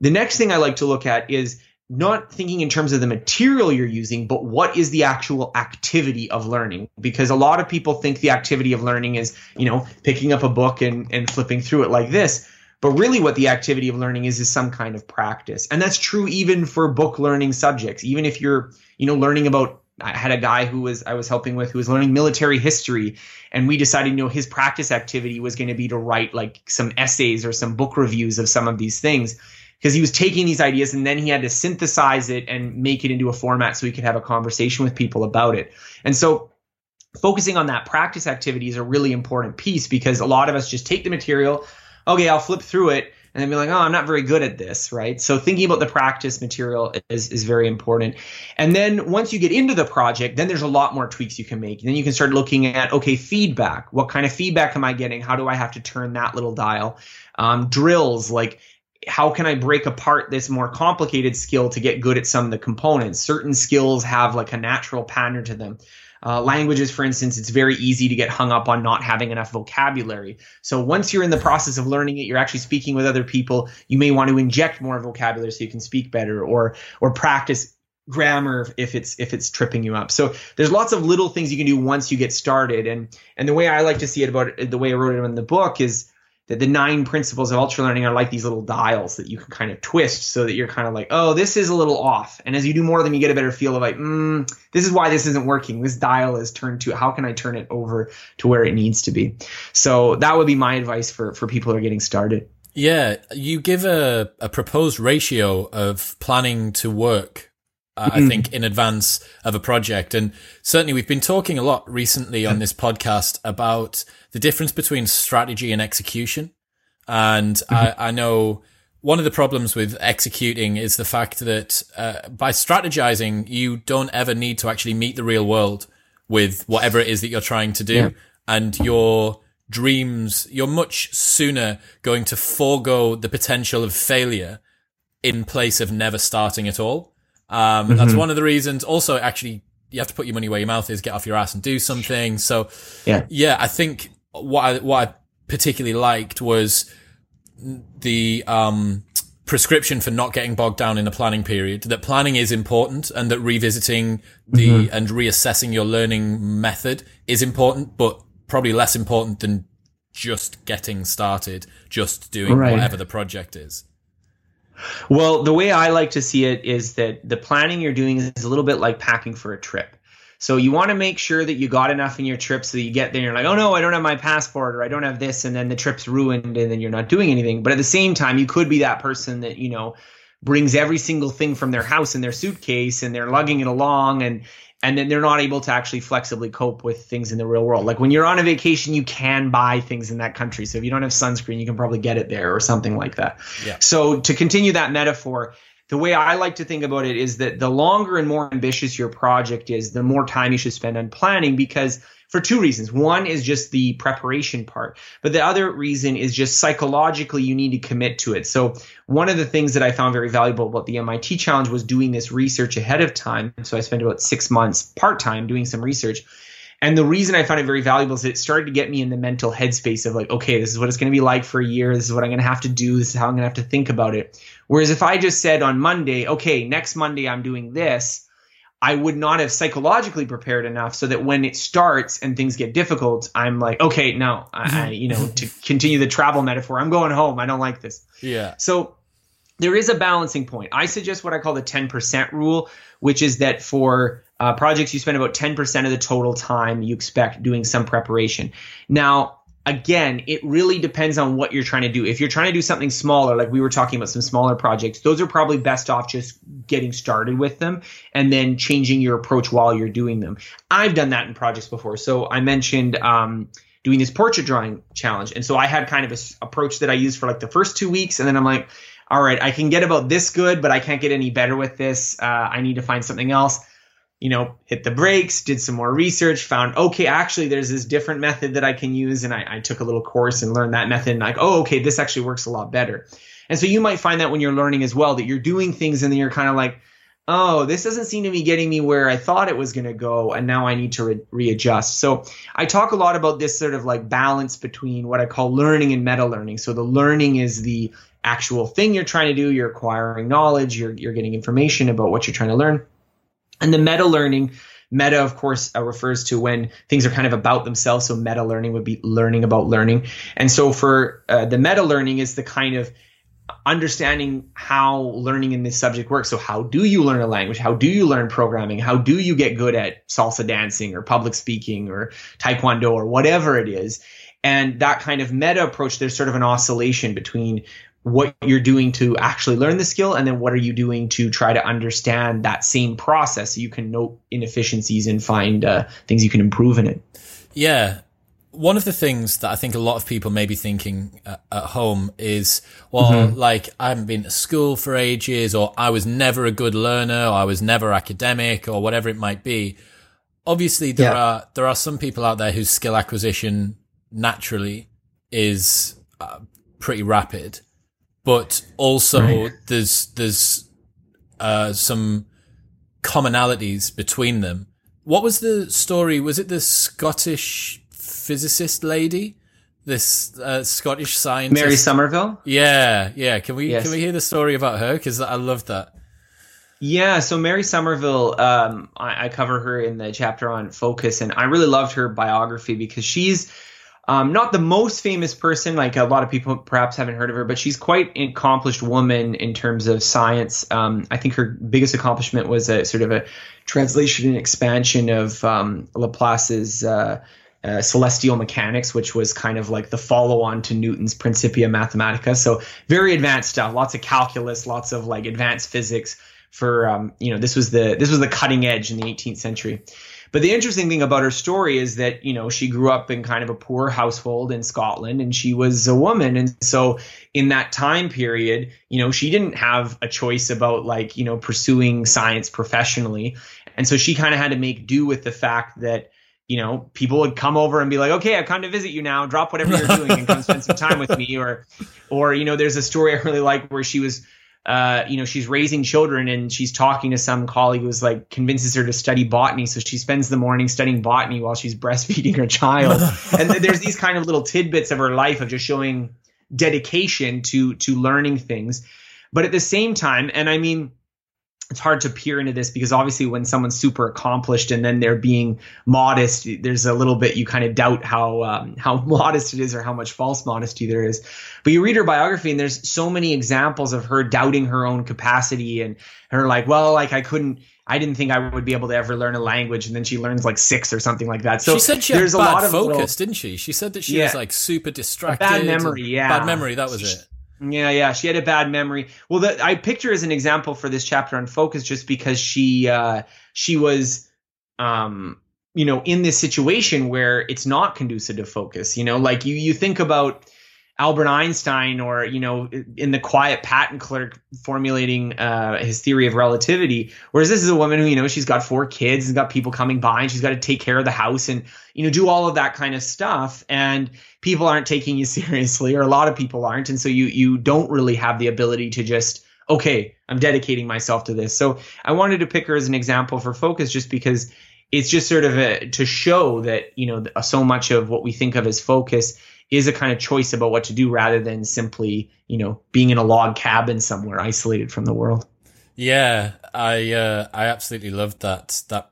The next thing I like to look at is not thinking in terms of the material you're using, but what is the actual activity of learning? Because a lot of people think the activity of learning is, you know, picking up a book and, and flipping through it like this. But really, what the activity of learning is is some kind of practice, and that's true even for book learning subjects. Even if you're, you know, learning about I had a guy who was I was helping with who was learning military history, and we decided, you know, his practice activity was going to be to write like some essays or some book reviews of some of these things, because he was taking these ideas and then he had to synthesize it and make it into a format so he could have a conversation with people about it. And so, focusing on that practice activity is a really important piece because a lot of us just take the material, okay, I'll flip through it and then be like, oh, I'm not very good at this, right? So thinking about the practice material is, is very important. And then once you get into the project, then there's a lot more tweaks you can make. And then you can start looking at, okay, feedback. What kind of feedback am I getting? How do I have to turn that little dial? Um, drills, like how can I break apart this more complicated skill to get good at some of the components? Certain skills have like a natural pattern to them. Uh, languages, for instance, it's very easy to get hung up on not having enough vocabulary. So once you're in the process of learning it, you're actually speaking with other people. You may want to inject more vocabulary so you can speak better, or or practice grammar if it's if it's tripping you up. So there's lots of little things you can do once you get started. And and the way I like to see it about it, the way I wrote it in the book is that the nine principles of ultra learning are like these little dials that you can kind of twist so that you're kind of like, oh, this is a little off. And as you do more of them, you get a better feel of like, mm, this is why this isn't working. This dial is turned to how can I turn it over to where it needs to be? So that would be my advice for for people who are getting started. Yeah, you give a, a proposed ratio of planning to work uh, I think, in advance of a project. And certainly we've been talking a lot recently on this podcast about the difference between strategy and execution. And mm-hmm. I, I, know one of the problems with executing is the fact that uh, by strategizing, you don't ever need to actually meet the real world with whatever it is that you're trying to do. Yeah. And your dreams, you're much sooner going to forego the potential of failure in place of never starting at all. Um, mm-hmm. That's one of the reasons. Also, actually, you have to put your money where your mouth is, get off your ass and do something. So, yeah, yeah, I think what I, what I particularly liked was the, um, prescription for not getting bogged down in the planning period that planning is important and that revisiting the mm-hmm. and reassessing your learning method is important but probably less important than just getting started just doing right. whatever the project is well, the way I like to see it is that the planning you're doing is a little bit like packing for a trip. So you want to make sure that you got enough in your trip so that you get there and you're like, oh no, I don't have my passport or I don't have this, and then the trip's ruined and then you're not doing anything. But at the same time, you could be that person that, you know, brings every single thing from their house in their suitcase and they're lugging it along and and then they're not able to actually flexibly cope with things in the real world. Like when you're on a vacation, you can buy things in that country. So if you don't have sunscreen, you can probably get it there or something like that. Yeah. So to continue that metaphor, the way I like to think about it is that the longer and more ambitious your project is, the more time you should spend on planning because for two reasons. One is just the preparation part, but the other reason is just psychologically you need to commit to it. So one of the things that I found very valuable about the MIT challenge was doing this research ahead of time. So I spent about six months part time doing some research. And the reason I found it very valuable is it started to get me in the mental headspace of like, okay, this is what it's going to be like for a year. This is what I'm going to have to do. This is how I'm going to have to think about it. Whereas if I just said on Monday, okay, next Monday I'm doing this, I would not have psychologically prepared enough so that when it starts and things get difficult, I'm like, okay, no, I, you know, to continue the travel metaphor, I'm going home. I don't like this. Yeah. So there is a balancing point. I suggest what I call the 10% rule, which is that for uh, projects, you spend about 10% of the total time you expect doing some preparation. Now, again, it really depends on what you're trying to do. If you're trying to do something smaller, like we were talking about some smaller projects, those are probably best off just getting started with them and then changing your approach while you're doing them. I've done that in projects before. So I mentioned um, doing this portrait drawing challenge. And so I had kind of a approach that I used for like the first two weeks. And then I'm like, all right, I can get about this good, but I can't get any better with this. Uh, I need to find something else you know, hit the brakes, did some more research, found, okay, actually, there's this different method that I can use. And I, I, took a little course and learned that method. And like, oh, okay, this actually works a lot better. And so you might find that when you're learning as well, that you're doing things and then you're kind of like, oh, this doesn't seem to be getting me where I thought it was going to go. And now I need to re- readjust. So I talk a lot about this sort of like balance between what I call learning and meta learning. So the learning is the actual thing you're trying to do. You're acquiring knowledge. You're, you're getting information about what you're trying to learn and the meta learning, meta, of course, uh, refers to when things are kind of about themselves. So meta learning would be learning about learning. And so for uh, the meta learning is the kind of understanding how learning in this subject works. So how do you learn a language? How do you learn programming? How do you get good at salsa dancing or public speaking or taekwondo or whatever it is? And that kind of meta approach, there's sort of an oscillation between what you're doing to actually learn the skill and then what are you doing to try to understand that same process so you can note inefficiencies and find uh, things you can improve in it yeah one of the things that I think a lot of people may be thinking uh, at home is, well, mm-hmm. like I haven't been to school for ages, or I was never a good learner, or I was never academic, or whatever it might be. Obviously, there yeah. are there are some people out there whose skill acquisition naturally is uh, pretty rapid, but also right. there's there's uh, some commonalities between them. What was the story? Was it the Scottish physicist lady? This uh, Scottish scientist, Mary Somerville. Yeah, yeah. Can we yes. can we hear the story about her? Because I love that. Yeah, so Mary Somerville, um, I, I, cover her in the chapter on focus, and I really loved her biography because she's um, not the most famous person, like a lot of people perhaps haven't heard of her, but she's quite an accomplished woman in terms of science. Um, I think her biggest accomplishment was a sort of a translation and expansion of um, Laplace's uh, uh, celestial mechanics, which was kind of like the follow on to Newton's Principia Mathematica. So very advanced stuff, lots of calculus, lots of like advanced physics. For um, you know, this was the this was the cutting edge in the 18th century. But the interesting thing about her story is that, you know, she grew up in kind of a poor household in Scotland and she was a woman. And so in that time period, you know, she didn't have a choice about like, you know, pursuing science professionally. And so she kind of had to make do with the fact that, you know, people would come over and be like, okay, I've come to visit you now. Drop whatever you're doing and come spend some time with me. Or, or, you know, there's a story I really like where she was uh, you know, she's raising children and she's talking to some colleague who's like convinces her to study botany. So she spends the morning studying botany while she's breastfeeding her child. and there's these kind of little tidbits of her life of just showing dedication to to learning things. But at the same time, and I mean, it's hard to peer into this because obviously when someone's super accomplished and then they're being modest there's a little bit you kind of doubt how um, how modest it is or how much false modesty there is but you read her biography and there's so many examples of her doubting her own capacity and her like well like i couldn't I didn't think I would be able to ever learn a language, and then she learns like six or something like that. So she said she there's had bad a lot of focus, little, didn't she? She said that she yeah, was like super distracted. Bad memory, yeah. Bad memory. That was it. Yeah, yeah, she had a bad memory. Well, the, I her as an example for this chapter on focus, just because she uh, she was, um, you know, in this situation where it's not conducive to focus. You know, like you you think about Albert Einstein or, you know, in the quiet patent clerk formulating uh, his theory of relativity. Whereas this is a woman who, you know, she's got four kids and got people coming by and she's got to take care of the house and, you know, do all of that kind of stuff. And people aren't taking you seriously or a lot of people aren't. And so you, you don't really have the ability to just, okay, I'm dedicating myself to this. So I wanted to pick her as an example for focus just because it's just sort of a, to show that, you know, so much of what we think of as focus is a kind of choice about what to do rather than simply, you know, being in a log cabin somewhere isolated from the world. Yeah, I uh, I absolutely loved that that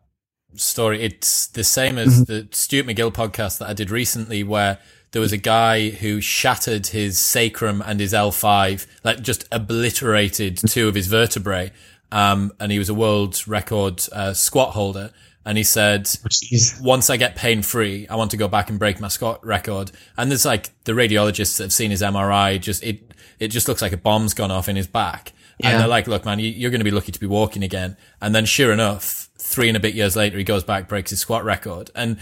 story. It's the same as mm-hmm. the Stuart McGill podcast that I did recently, where there was a guy who shattered his sacrum and his L5, like just obliterated two of his vertebrae. Um, and he was a world record uh, squat holder and he said, once I get pain free, I want to go back and break my squat record. And there's like the radiologists that have seen his MRI, just it, it just looks like a bomb's gone off in his back. Yeah. And they're like, look, man, you, are going to be lucky to be walking again. And then sure enough, three and a bit years later, he goes back, breaks his squat record. And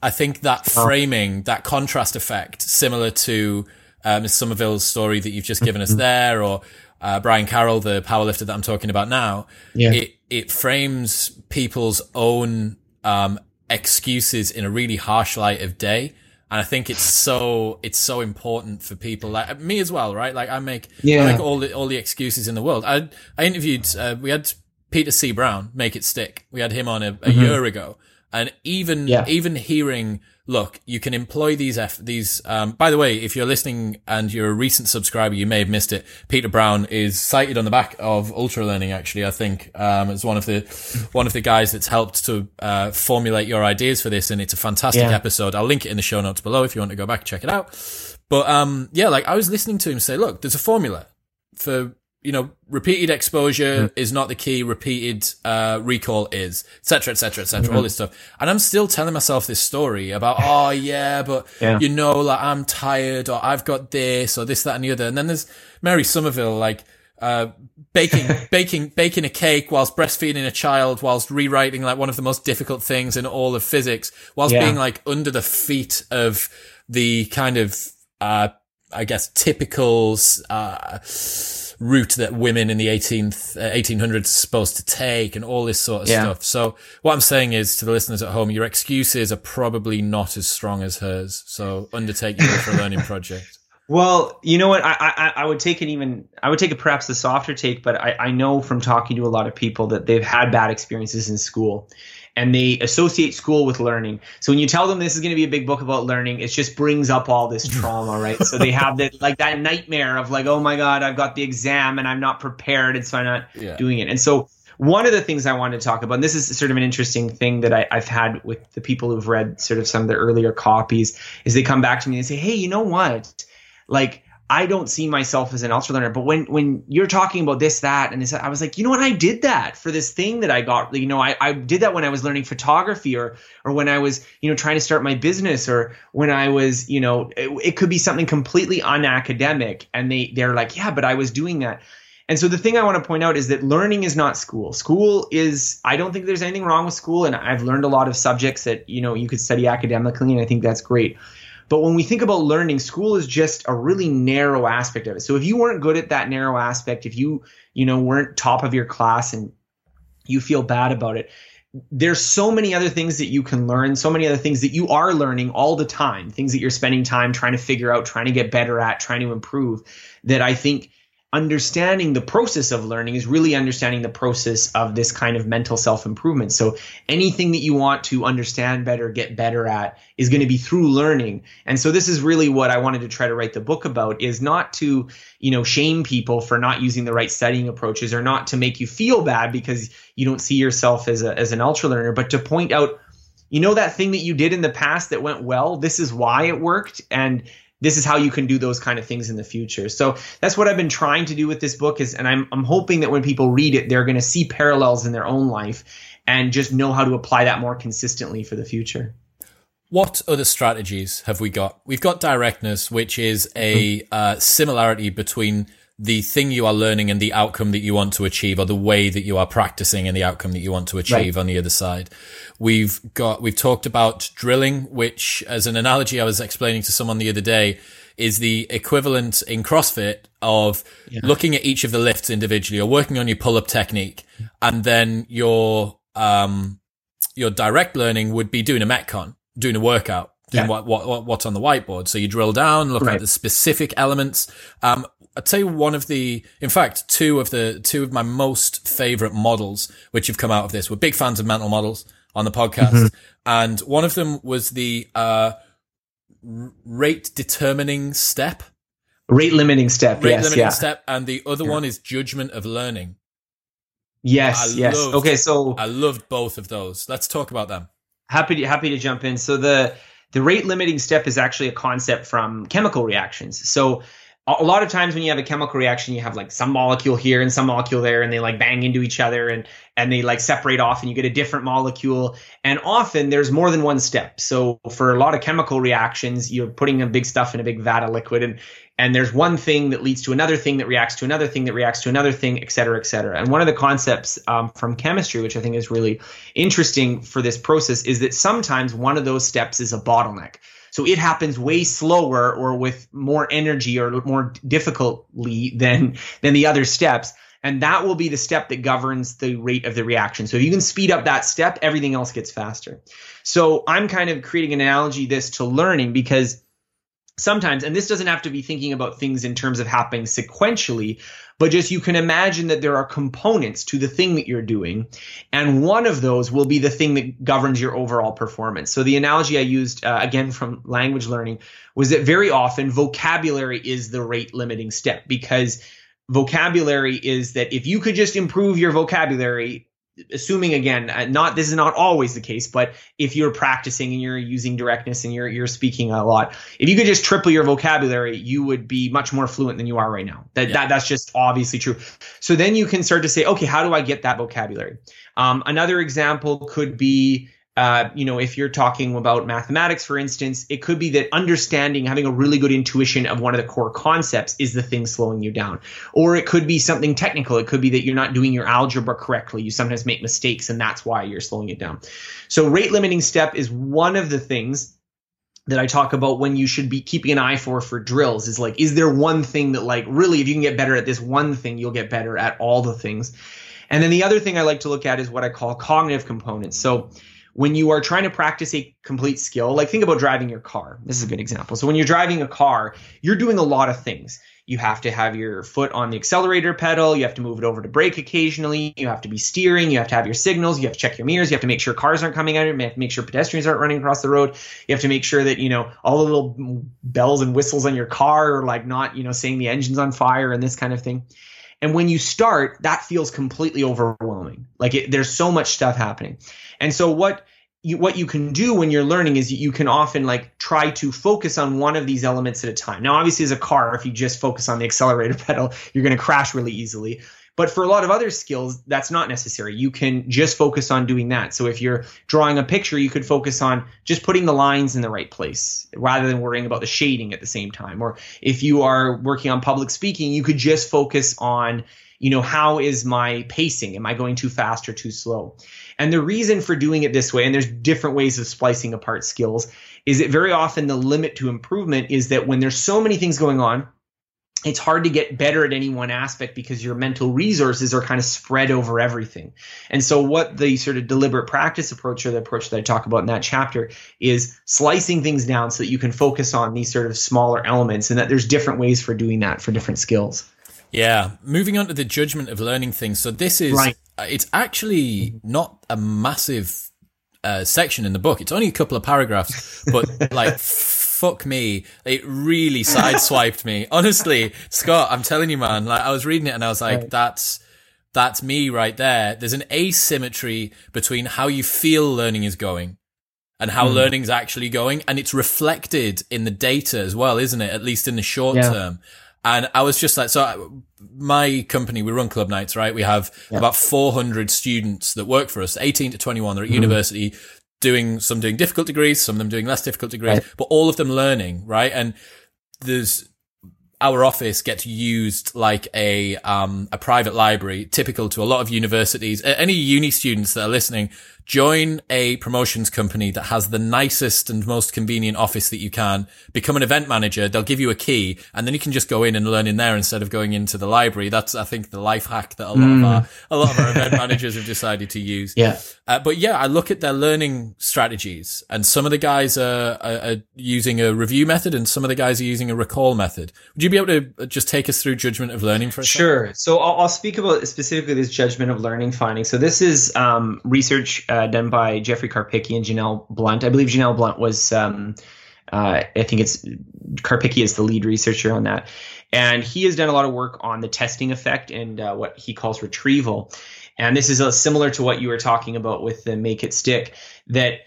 I think that framing, that contrast effect, similar to, um, Somerville's story that you've just given us there, or, uh, Brian Carroll, the powerlifter that I'm talking about now, yeah. it, it frames people's own um, excuses in a really harsh light of day. And I think it's so it's so important for people like me as well, right? Like I make yeah. I make all the all the excuses in the world. I I interviewed uh, we had Peter C. Brown, Make It Stick. We had him on a, a mm-hmm. year ago, and even yeah. even hearing look, you can employ these F, these, um, by the way, if you're listening and you're a recent subscriber, you may have missed it. Peter Brown is cited on the back of Ultra Learning, actually, I think, um, as one of the, one of the guys that's helped to, uh, formulate your ideas for this. And it's a fantastic yeah. episode. I'll link it in the show notes below if you want to go back, and check it out. But, um, yeah, like I was listening to him say, look, there's a formula for you know, repeated exposure mm. is not the key. Repeated uh, recall is, etc., etc., etc. All this stuff, and I'm still telling myself this story about, oh yeah, but yeah. you know, like I'm tired, or I've got this, or this, that, and the other. And then there's Mary Somerville, like uh, baking, baking, baking a cake whilst breastfeeding a child, whilst rewriting like one of the most difficult things in all of physics, whilst yeah. being like under the feet of the kind of, uh, I guess typical, uh, route that women in the 18th, uh, 1800s are supposed to take and all this sort of yeah. stuff. So what I'm saying is to the listeners at home, your excuses are probably not as strong as hers. So undertake your for learning project. Well, you know what? I, I, I would take it even. I would take it perhaps the softer take, but I, I know from talking to a lot of people that they've had bad experiences in school, and they associate school with learning. So when you tell them this is going to be a big book about learning, it just brings up all this trauma, right? so they have that like that nightmare of like, oh my god, I've got the exam and I'm not prepared, and so I'm not yeah. doing it. And so one of the things I wanted to talk about, and this is sort of an interesting thing that I, have had with the people who've read sort of some of the earlier copies, is they come back to me and say, "Hey, you know what? Like, I don't see myself as an ultra learner, but when when you're talking about this, that, and this, I was like, you know what? I did that for this thing that I got. You know, I, I did that when I was learning photography, or or when I was you know trying to start my business, or when I was you know it, it could be something completely unacademic, and they they're like, yeah, but I was doing that. And so the thing I want to point out is that learning is not school. School is I don't think there's anything wrong with school and I've learned a lot of subjects that, you know, you could study academically and I think that's great. But when we think about learning, school is just a really narrow aspect of it. So if you weren't good at that narrow aspect, if you, you know, weren't top of your class and you feel bad about it, there's so many other things that you can learn, so many other things that you are learning all the time, things that you're spending time trying to figure out, trying to get better at, trying to improve that I think understanding the process of learning is really understanding the process of this kind of mental self improvement. So anything that you want to understand better, get better at is going to be through learning. And so this is really what I wanted to try to write the book about is not to, you know, shame people for not using the right studying approaches or not to make you feel bad because you don't see yourself as a, as an ultra learner, but to point out you know that thing that you did in the past that went well this is why it worked and this is how you can do those kind of things in the future. So that's what I've been trying to do with this book is and I'm I'm hoping that when people read it they're going to see parallels in their own life and just know how to apply that more consistently for the future. What other strategies have we got? We've got directness, which is a mm-hmm. uh, similarity between the thing you are learning and the outcome that you want to achieve or the way that you are practicing and the outcome that you want to achieve right. on the other side. We've got, we've talked about drilling, which as an analogy I was explaining to someone the other day is the equivalent in CrossFit of yeah. looking at each of the lifts individually or working on your pull up technique. And then your, um, your direct learning would be doing a Metcon, doing a workout doing yeah. what, what, what's on the whiteboard. So you drill down, look right. at the specific elements. Um, I'd say one of the, in fact, two of the, two of my most favorite models, which have come out of this. We're big fans of mental models on the podcast. Mm-hmm. And one of them was the, uh, rate determining step. Rate limiting step. Rate yes, limiting yeah. step. And the other yeah. one is judgment of learning. Yes. I yes. Loved, okay. So I loved both of those. Let's talk about them. Happy to, happy to jump in. So the, the rate limiting step is actually a concept from chemical reactions. So a lot of times when you have a chemical reaction you have like some molecule here and some molecule there and they like bang into each other and and they like separate off and you get a different molecule. And often there's more than one step. So for a lot of chemical reactions you're putting a big stuff in a big vat of liquid and and there's one thing that leads to another thing that reacts to another thing that reacts to another thing et cetera et cetera. And one of the concepts um, from chemistry which i think is really interesting for this process is that sometimes one of those steps is a bottleneck so it happens way slower or with more energy or more difficultly than than the other steps. And that will be the step that governs the rate of the reaction. So if you can speed up that step, everything else gets faster. So I'm kind of creating an analogy this to learning because sometimes, and this doesn't have to be thinking about things in terms of happening sequentially, but just you can imagine that there are components to the thing that you're doing. And one of those will be the thing that governs your overall performance. So the analogy I used, uh, again, from language learning was that very often vocabulary is the rate limiting step because vocabulary is that if you could just improve your vocabulary assuming again uh, not this is not always the case but if you're practicing and you're using directness and you're you're speaking a lot if you could just triple your vocabulary you would be much more fluent than you are right now. That, yeah. that that's just obviously true. So then you can start to say okay how do i get that vocabulary? Um, another example could be uh, you know, if you're talking about mathematics, for instance, it could be that understanding, having a really good intuition of one of the core concepts is the thing slowing you down. Or it could be something technical. It could be that you're not doing your algebra correctly. You sometimes make mistakes, and that's why you're slowing it down. So, rate limiting step is one of the things that I talk about when you should be keeping an eye for for drills is like, is there one thing that, like, really, if you can get better at this one thing, you'll get better at all the things. And then the other thing I like to look at is what I call cognitive components. So, when you are trying to practice a complete skill, like think about driving your car. This is a good example. So when you're driving a car, you're doing a lot of things. You have to have your foot on the accelerator pedal. You have to move it over to brake occasionally. You have to be steering. You have to have your signals. You have to check your mirrors. You have to make sure cars aren't coming at it. You have to make sure pedestrians aren't running across the road. You have to make sure that, you know, all the little bells and whistles on your car are like not, you know, saying the engine's on fire and this kind of thing. And when you start, that feels completely overwhelming. Like it, there's so much stuff happening. And so what you, what you can do when you're learning is you can often like try to focus on one of these elements at a time. Now, obviously, as a car, if you just focus on the accelerator pedal, you're going to crash really easily. But for a lot of other skills, that's not necessary. You can just focus on doing that. So if you're drawing a picture, you could focus on just putting the lines in the right place rather than worrying about the shading at the same time. Or if you are working on public speaking, you could just focus on, you know, how is my pacing? Am I going too fast or too slow? And the reason for doing it this way, and there's different ways of splicing apart skills, is that very often the limit to improvement is that when there's so many things going on, it's hard to get better at any one aspect because your mental resources are kind of spread over everything. And so, what the sort of deliberate practice approach or the approach that I talk about in that chapter is slicing things down so that you can focus on these sort of smaller elements and that there's different ways for doing that for different skills. Yeah. Moving on to the judgment of learning things. So, this is, right. it's actually not a massive uh, section in the book. It's only a couple of paragraphs, but like fuck me. It really sideswiped me. Honestly, Scott, I'm telling you, man, like I was reading it and I was like, right. that's, that's me right there. There's an asymmetry between how you feel learning is going and how mm. learning's actually going. And it's reflected in the data as well, isn't it? At least in the short yeah. term. And I was just like, so my company, we run club nights, right? We have yeah. about 400 students that work for us, 18 to 21. They're at mm. university doing some doing difficult degrees, some of them doing less difficult degrees, right. but all of them learning, right? And there's our office gets used like a um, a private library, typical to a lot of universities. Any uni students that are listening, join a promotions company that has the nicest and most convenient office that you can. Become an event manager. They'll give you a key and then you can just go in and learn in there instead of going into the library. That's, I think, the life hack that a lot mm. of our, a lot of our event managers have decided to use. Yeah. Uh, but yeah, I look at their learning strategies and some of the guys are, are, are, using a review method and some of the guys are using a recall method. Would you be able to just take us through judgment of learning for a Sure. Second? So I'll, I'll, speak about specifically this judgment of learning finding. So this is um, research uh, uh, done by Jeffrey Karpicke and Janell Blunt. I believe Janell Blunt was, um, uh, I think it's Karpicke is the lead researcher on that. And he has done a lot of work on the testing effect and uh, what he calls retrieval. And this is similar to what you were talking about with the make it stick, that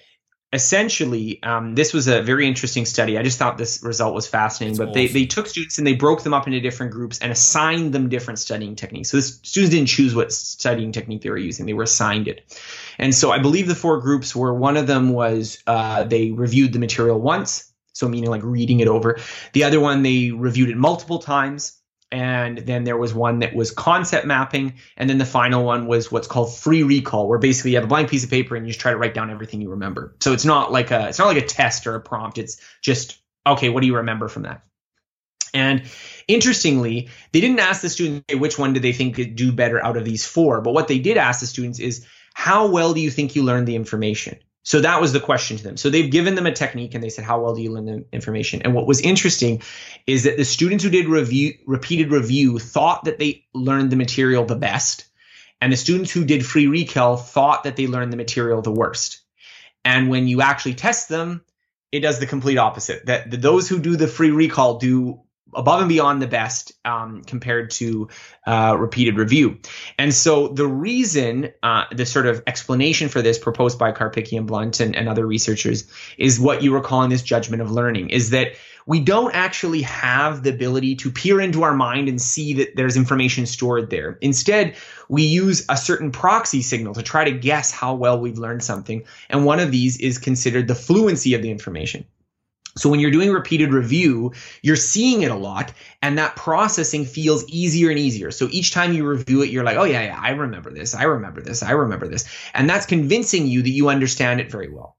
essentially, um, this was a very interesting study. I just thought this result was fascinating. It's but awesome. they, they took students and they broke them up into different groups and assigned them different studying techniques. So the students didn't choose what studying technique they were using; they were assigned it. And so I believe the four groups were one of them was uh, they reviewed the material once, so meaning like reading it over. The other one they reviewed it multiple times and then there was one that was concept mapping and then the final one was what's called free recall where basically you have a blank piece of paper and you just try to write down everything you remember. So it's not like a it's not like a test or a prompt. It's just okay what do you remember from that? And interestingly they didn't ask the students which one did they think could do better out of these four? But what they did ask the students is how well do you think you learned the information so that was the question to them. So they've given them a technique and they said, how well do you learn the information? And what was interesting is that the students who did review, repeated review thought that they learned the material the best. And the students who did free recall thought that they learned the material the worst. And when you actually test them, it does the complete opposite. That those who do the free recall do above and beyond the best um, compared to uh, repeated review. And so the reason, uh, the sort of explanation for this proposed by Karpicke and Blunt and, and other researchers is what you were calling this judgment of learning, is that we don't actually have the ability to peer into our mind and see that there's information stored there. Instead, we use a certain proxy signal to try to guess how well we've learned something. And one of these is considered the fluency of the information. So when you're doing repeated review, you're seeing it a lot and that processing feels easier and easier. So each time you review it, you're like, oh yeah, yeah, I remember this. I remember this. I remember this. And that's convincing you that you understand it very well.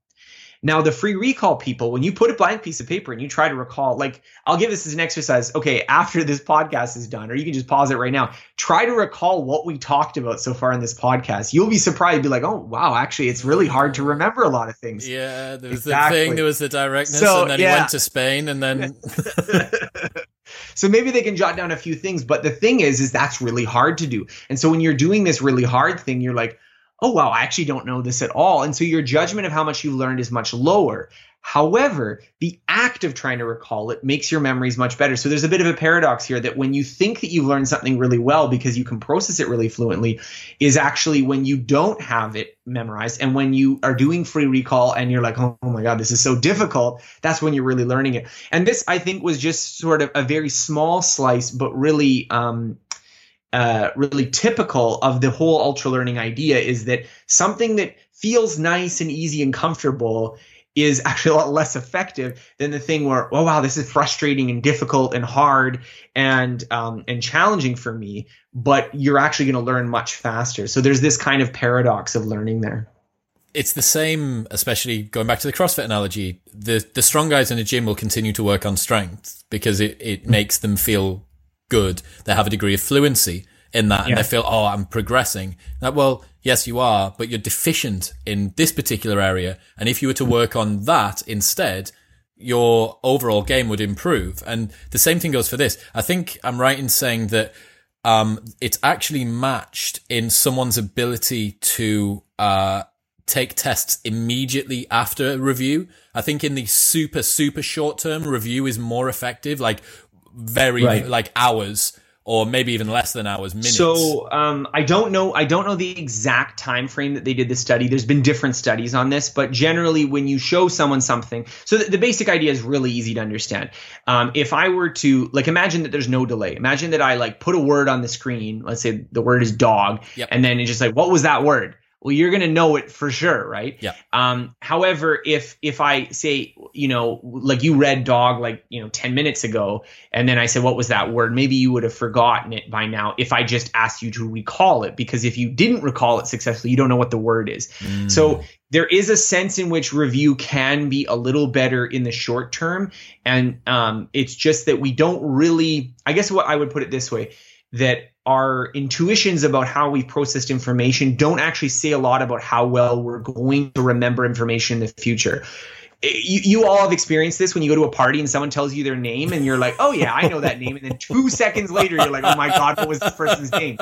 Now, the free recall people, when you put a blank piece of paper and you try to recall, like, I'll give this as an exercise. Okay, after this podcast is done, or you can just pause it right now. Try to recall what we talked about so far in this podcast. You'll be surprised. Be like, oh, wow, actually, it's really hard to remember a lot of things. Yeah, there was exactly. the thing, there was the directness, so, and then yeah. he went to Spain, and then. so maybe they can jot down a few things, but the thing is, is that's really hard to do. And so when you're doing this really hard thing, you're like, oh wow, I actually don't know this at all. And so your judgment of how much you've learned is much lower. However, the act of trying to recall it makes your memories much better. So there's a bit of a paradox here that when you think that you've learned something really well because you can process it really fluently, is actually when you don't have it memorized and when you are doing free recall and you're like, oh, oh my God, this is so difficult, that's when you're really learning it. And this, I think, was just sort of a very small slice, but really um, uh, really typical of the whole ultra learning idea is that something that feels nice and easy and comfortable is actually a lot less effective than the thing where oh wow this is frustrating and difficult and hard and um, and challenging for me but you're actually going to learn much faster. So there's this kind of paradox of learning there. It's the same especially going back to the crossfit analogy the the strong guys in the gym will continue to work on strength because it, it makes them feel good they have a degree of fluency in that and yeah. they feel oh i'm progressing that well yes, you are, but you're deficient in this particular area. And if you were to work on that instead, your overall game would improve. And the same thing goes for this. I think I'm right in saying that um, it's actually matched in someone's ability to uh, take tests immediately after review. I think in the super, super short term, review is more effective, like very, right. like hours or maybe even less than hours minutes. So um, i don't know i don't know the exact time frame that they did the study. There's been different studies on this but generally when you show someone something so the, the basic idea is really easy to understand. Um, if i were to like imagine that there's no delay. Imagine that i like put a word on the screen. Let's say the word is dog. Yep. and then it's just like what was that word well you're going to know it for sure right? Yeah. Um however if if i say you know like you read dog like you know 10 minutes ago and then i said what was that word? Maybe you would have forgotten it by now if i just asked you to recall it because if you didn't recall it successfully you don't know what the word is. Mm. so there is a sense in which review can be a little better in the short term and um, it's just that we don't really i guess what i would put it this way that our intuitions about how we've processed information don't actually say a lot about how well we're going to remember information in the future. Eh, you, you all have experienced this when you go to a party and someone tells you their name and you're like, oh yeah, I know that name. And then two seconds later, you're like, oh my God, what was this person's name?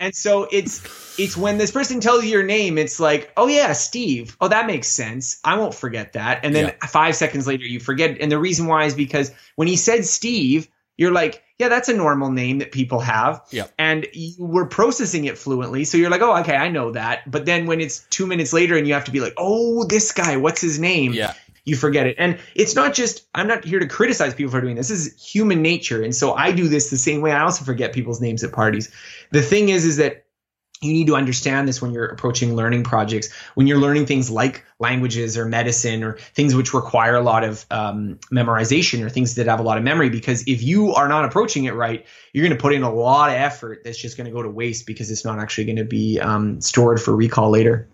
And so it's, it's when this person tells you your name, it's like, oh yeah, Steve. Oh, that makes sense. I won't forget that. And then yeah. five seconds later, you forget. And the reason why is because when he said Steve, you're like, yeah, that's a normal name that people have. Yeah. And you were processing it fluently. So you're like, oh, okay, I know that. But then when it's two minutes later and you have to be like, oh, this guy, what's his name? Yeah. You forget it. And it's not just, I'm not here to criticize people for doing this. This is human nature. And so I do this the same way. I also forget people's names at parties. The thing is, is that you need to understand this when you're approaching learning projects. When you're learning things like languages or medicine or things which require a lot of um, memorization or things that have a lot of memory because if you are not approaching it right you're going to put in a lot of effort that's just going to go to waste because it's not actually going to be um, stored for recall later.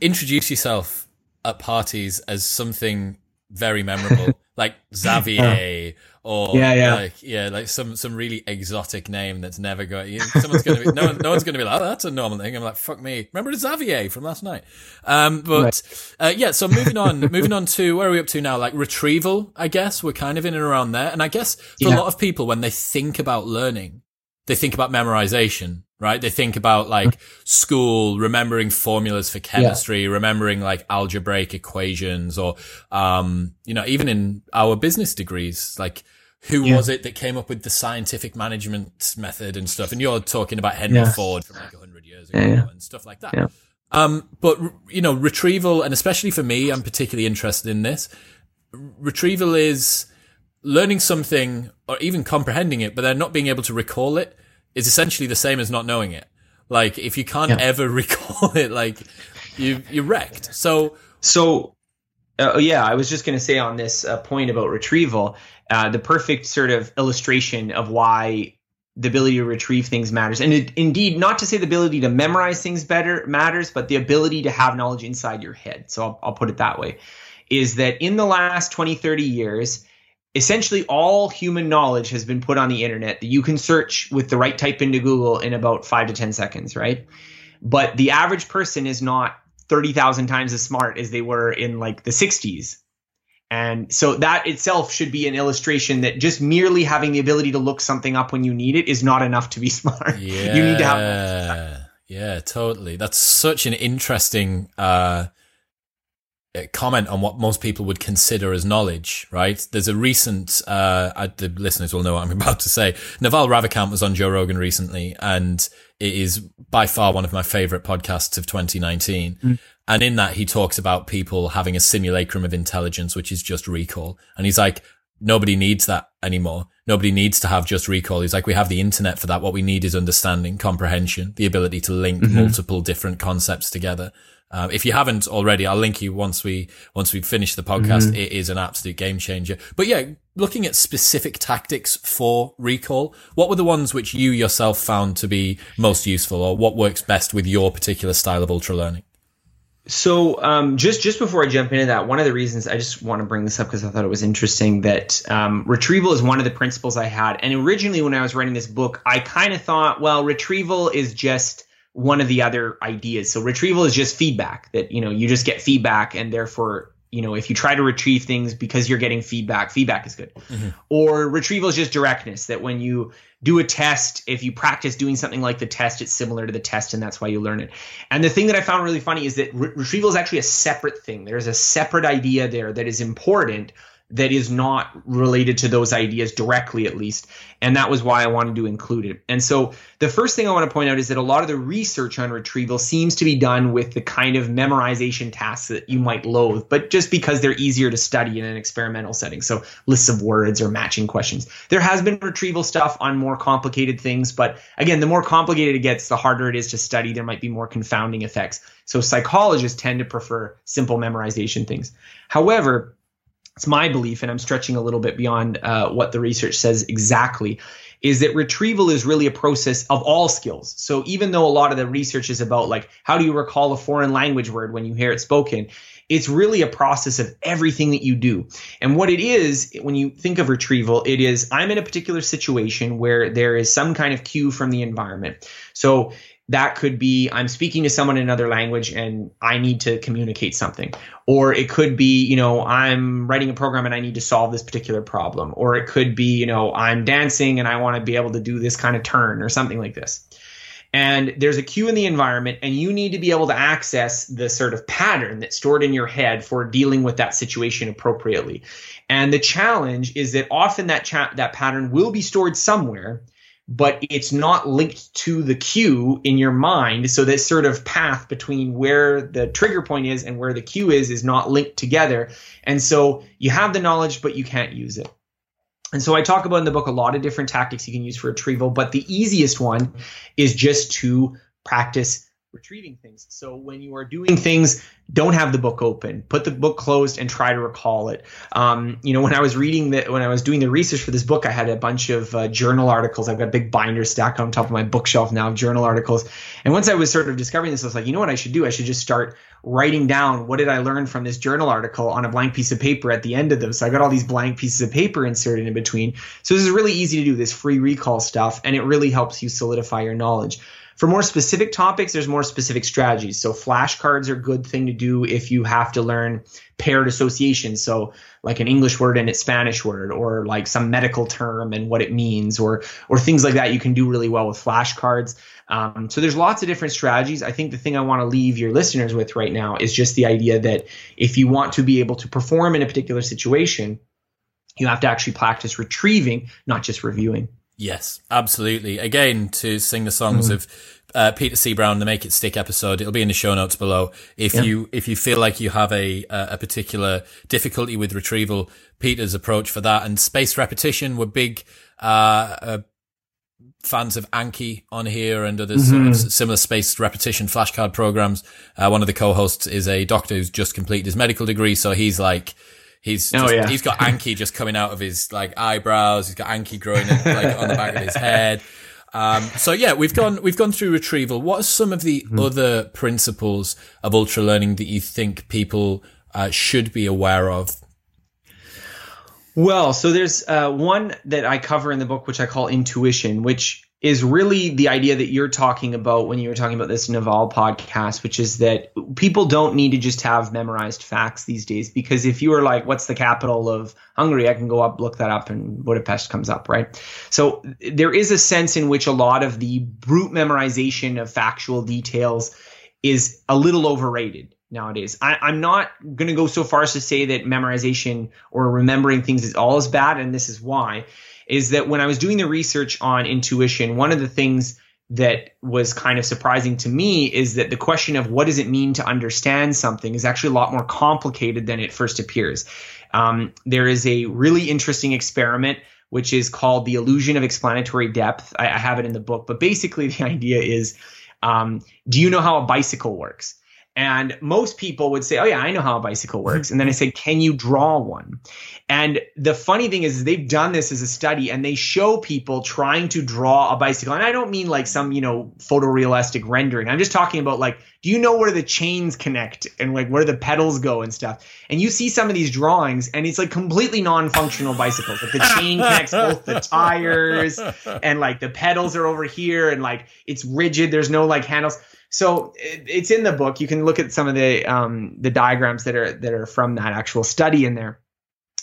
Introduce yourself at parties as something very memorable like xavier or yeah, yeah, like yeah, like some some really exotic name that's never going. Someone's gonna be no one, no one's gonna be like, oh, that's a normal thing. I'm like, fuck me. Remember Xavier from last night? Um, but right. uh, yeah. So moving on, moving on to where are we up to now? Like retrieval, I guess we're kind of in and around there. And I guess for yeah. a lot of people, when they think about learning, they think about memorization, right? They think about like school, remembering formulas for chemistry, yeah. remembering like algebraic equations or, um, you know, even in our business degrees, like who yeah. was it that came up with the scientific management method and stuff? And you're talking about Henry yes. Ford from like 100 years ago yeah. and stuff like that. Um, but you know, retrieval, and especially for me, I'm particularly interested in this. Retrieval is learning something or even comprehending it, but then not being able to recall it is essentially the same as not knowing it. Like if you can't yeah. ever recall it, like you you're wrecked. So so uh, yeah, I was just going to say on this uh, point about retrieval, uh, the perfect sort of illustration of why the ability to retrieve things matters. And it, indeed, not to say the ability to memorize things better matters, but the ability to have knowledge inside your head. So I'll, I'll put it that way is that in the last 20, 30 years, essentially all human knowledge has been put on the internet that you can search with the right type into Google in about five to 10 seconds, right? But the average person is not 30,000 times as smart as they were in like the 60s. And so that itself should be an illustration that just merely having the ability to look something up when you need it is not enough to be smart. Yeah. you need to have Yeah, totally. That's such an interesting uh comment on what most people would consider as knowledge, right? There's a recent, uh, I, the listeners will know what I'm about to say. Naval Ravikant was on Joe Rogan recently, and it is by far one of my favorite podcasts of 2019. Mm. And in that, he talks about people having a simulacrum of intelligence, which is just recall. And he's like, nobody needs that anymore. Nobody needs to have just recall. He's like, we have the internet for that. What we need is understanding, comprehension, the ability to link mm-hmm. multiple different concepts together. Um, if you haven't already, I'll link you once we once we finish the podcast. Mm-hmm. It is an absolute game changer. But yeah, looking at specific tactics for recall, what were the ones which you yourself found to be most useful, or what works best with your particular style of ultra learning? So um, just just before I jump into that, one of the reasons I just want to bring this up because I thought it was interesting that um, retrieval is one of the principles I had. And originally, when I was writing this book, I kind of thought, well, retrieval is just one of the other ideas. So retrieval is just feedback that, you know, you just get feedback and therefore, you know, if you try to retrieve things because you're getting feedback, feedback is good. Mm-hmm. Or retrieval is just directness that when you do a test, if you practice doing something like the test, it's similar to the test and that's why you learn it. And the thing that I found really funny is that re- retrieval is actually a separate thing. There's a separate idea there that is important that is not related to those ideas directly, at least. And that was why I wanted to include it. And so the first thing I want to point out is that a lot of the research on retrieval seems to be done with the kind of memorization tasks that you might loathe, but just because they're easier to study in an experimental setting. So lists of words or matching questions. There has been retrieval stuff on more complicated things, but again, the more complicated it gets, the harder it is to study. There might be more confounding effects. So psychologists tend to prefer simple memorization things. However, it's my belief, and I'm stretching a little bit beyond uh, what the research says exactly, is that retrieval is really a process of all skills. So even though a lot of the research is about like how do you recall a foreign language word when you hear it spoken, it's really a process of everything that you do. And what it is, when you think of retrieval, it is I'm in a particular situation where there is some kind of cue from the environment. So that could be I'm speaking to someone in another language and I need to communicate something. Or it could be, you know, I'm writing a program and I need to solve this particular problem. Or it could be, you know, I'm dancing and I want to be able to do this kind of turn or something like this. And there's a cue in the environment, and you need to be able to access the sort of pattern that's stored in your head for dealing with that situation appropriately. And the challenge is that often that cha- that pattern will be stored somewhere, but it's not linked to the cue in your mind. So this sort of path between where the trigger point is and where the cue is is not linked together. And so you have the knowledge, but you can't use it. And so I talk about in the book a lot of different tactics you can use for retrieval, but the easiest one is just to practice retrieving things. So when you are doing things, don't have the book open. Put the book closed and try to recall it. Um, you know, when I was reading that, when I was doing the research for this book, I had a bunch of uh, journal articles. I've got a big binder stacked on top of my bookshelf now of journal articles. And once I was sort of discovering this, I was like, you know what I should do? I should just start writing down what did I learn from this journal article on a blank piece of paper at the end of them. So I got all these blank pieces of paper inserted in between. So this is really easy to do this free recall stuff, and it really helps you solidify your knowledge. For more specific topics, there's more specific strategies. So flashcards are a good thing to do if you have to learn paired association. So like an English word and its Spanish word, or like some medical term and what it means, or or things like that. You can do really well with flashcards. Um, so there's lots of different strategies. I think the thing I want to leave your listeners with right now is just the idea that if you want to be able to perform in a particular situation, you have to actually practice retrieving, not just reviewing. Yes, absolutely. Again, to sing the songs mm. of uh, Peter C. Brown, the Make It Stick episode, it'll be in the show notes below. If yeah. you if you feel like you have a a particular difficulty with retrieval, Peter's approach for that and spaced repetition were big. Uh, uh, fans of Anki on here and other mm-hmm. sort of similar spaced repetition flashcard programs. Uh, one of the co-hosts is a doctor who's just completed his medical degree, so he's like He's oh, just, oh, yeah. he's got Anki just coming out of his like eyebrows. He's got Anki growing in, like on the back of his head. Um, so yeah, we've gone we've gone through retrieval. What are some of the mm. other principles of ultra learning that you think people uh, should be aware of? Well, so there's uh, one that I cover in the book, which I call intuition, which is really the idea that you're talking about when you were talking about this Naval podcast, which is that people don't need to just have memorized facts these days. Because if you are like, what's the capital of Hungary? I can go up, look that up, and Budapest comes up, right? So there is a sense in which a lot of the brute memorization of factual details is a little overrated nowadays. I, am not going to go so far as to say that memorization or remembering things is all as bad, and this is why. Is that when I was doing the research on intuition, one of the things that was kind of surprising to me is that the question of what does it mean to understand something is actually a lot more complicated than it first appears. Um, there is a really interesting experiment which is called the illusion of explanatory depth. I, I have it in the book, but basically the idea is, um, do you know how a bicycle works? And most people would say, Oh, yeah, I know how a bicycle mm-hmm. works. And then I say, Can you draw one? And the funny thing is, they've done this as a study and they show people trying to draw a bicycle. And I don't mean like some, you know, photorealistic rendering. I'm just talking about like, do you know where the chains connect and like where the pedals go and stuff? And you see some of these drawings and it's like completely non functional bicycles. Like the chain connects both the tires and like the pedals are over here and like it's rigid. There's no like handles so it, it's in the book. You can look at some of the um, the diagrams that are that are from that actual study in there.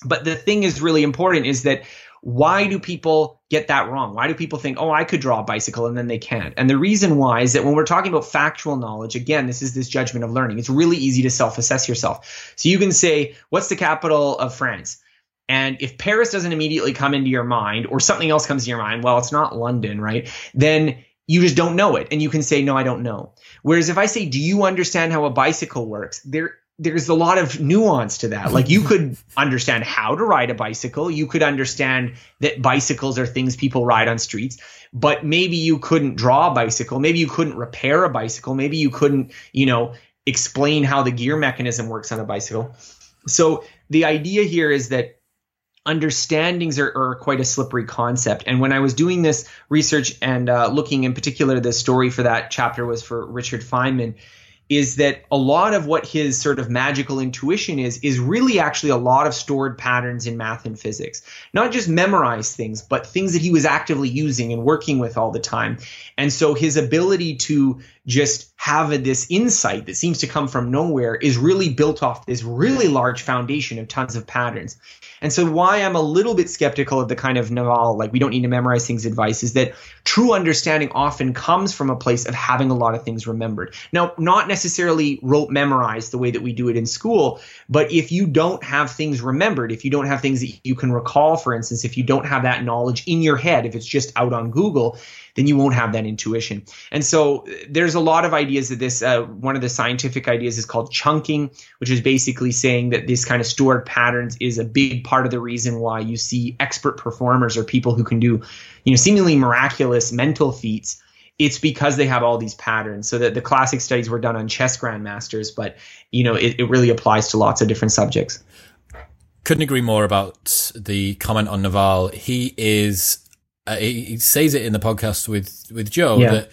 But the thing is really important is that why do people get that wrong? Why do people think, oh, I could draw a bicycle and then they can't? And the reason why is that when we're talking about factual knowledge, again, this is this judgment of learning. It's really easy to self assess yourself. So you can say, what's the capital of France? And if Paris doesn't immediately come into your mind or something else comes to your mind, well, it's not London, right? Then you just don't know it. And you can say, no, I don't know. Whereas if I say, do you understand how a bicycle works? There, there's a lot of nuance to that. Like you could understand how to ride a bicycle. You could understand that bicycles are things people ride on streets, but maybe you couldn't draw a bicycle. Maybe you couldn't repair a bicycle. Maybe you couldn't, you know, explain how the gear mechanism works on a bicycle. So the idea here is that understandings are, are, quite a slippery concept. And when I was doing this research and uh, looking in particular, the story for that chapter was for Richard Feynman, is that a lot of what his sort of magical intuition is, is really actually a lot of stored patterns in math and physics. Not just memorized things, but things that he was actively using and working with all the time. And so his ability to just have this insight that seems to come from nowhere is really built off this really large foundation of tons of patterns. And so why I'm a little bit skeptical of the kind of Naval, like we don't need to memorize things advice is that true understanding often comes from a place of having a lot of things remembered. Now, not necessarily rote memorized the way that we do it in school, but if you don't have things remembered, if you don't have things that you can recall, for instance, if you don't have that knowledge in your head, if it's just out on Google, then you won't have that intuition. And so there's a lot of ideas that this, uh, one of the scientific ideas is called chunking, which is basically saying that this kind of stored patterns is a big part of the reason why you see expert performers or people who can do, you know, seemingly miraculous mental feats it's because they have all these patterns. So that the classic studies were done on chess grandmasters, but you know it, it, really applies to lots of different subjects. Couldn't agree more about the comment on Naval. He is uh, he, he, says it in the podcast with with Joe yeah. that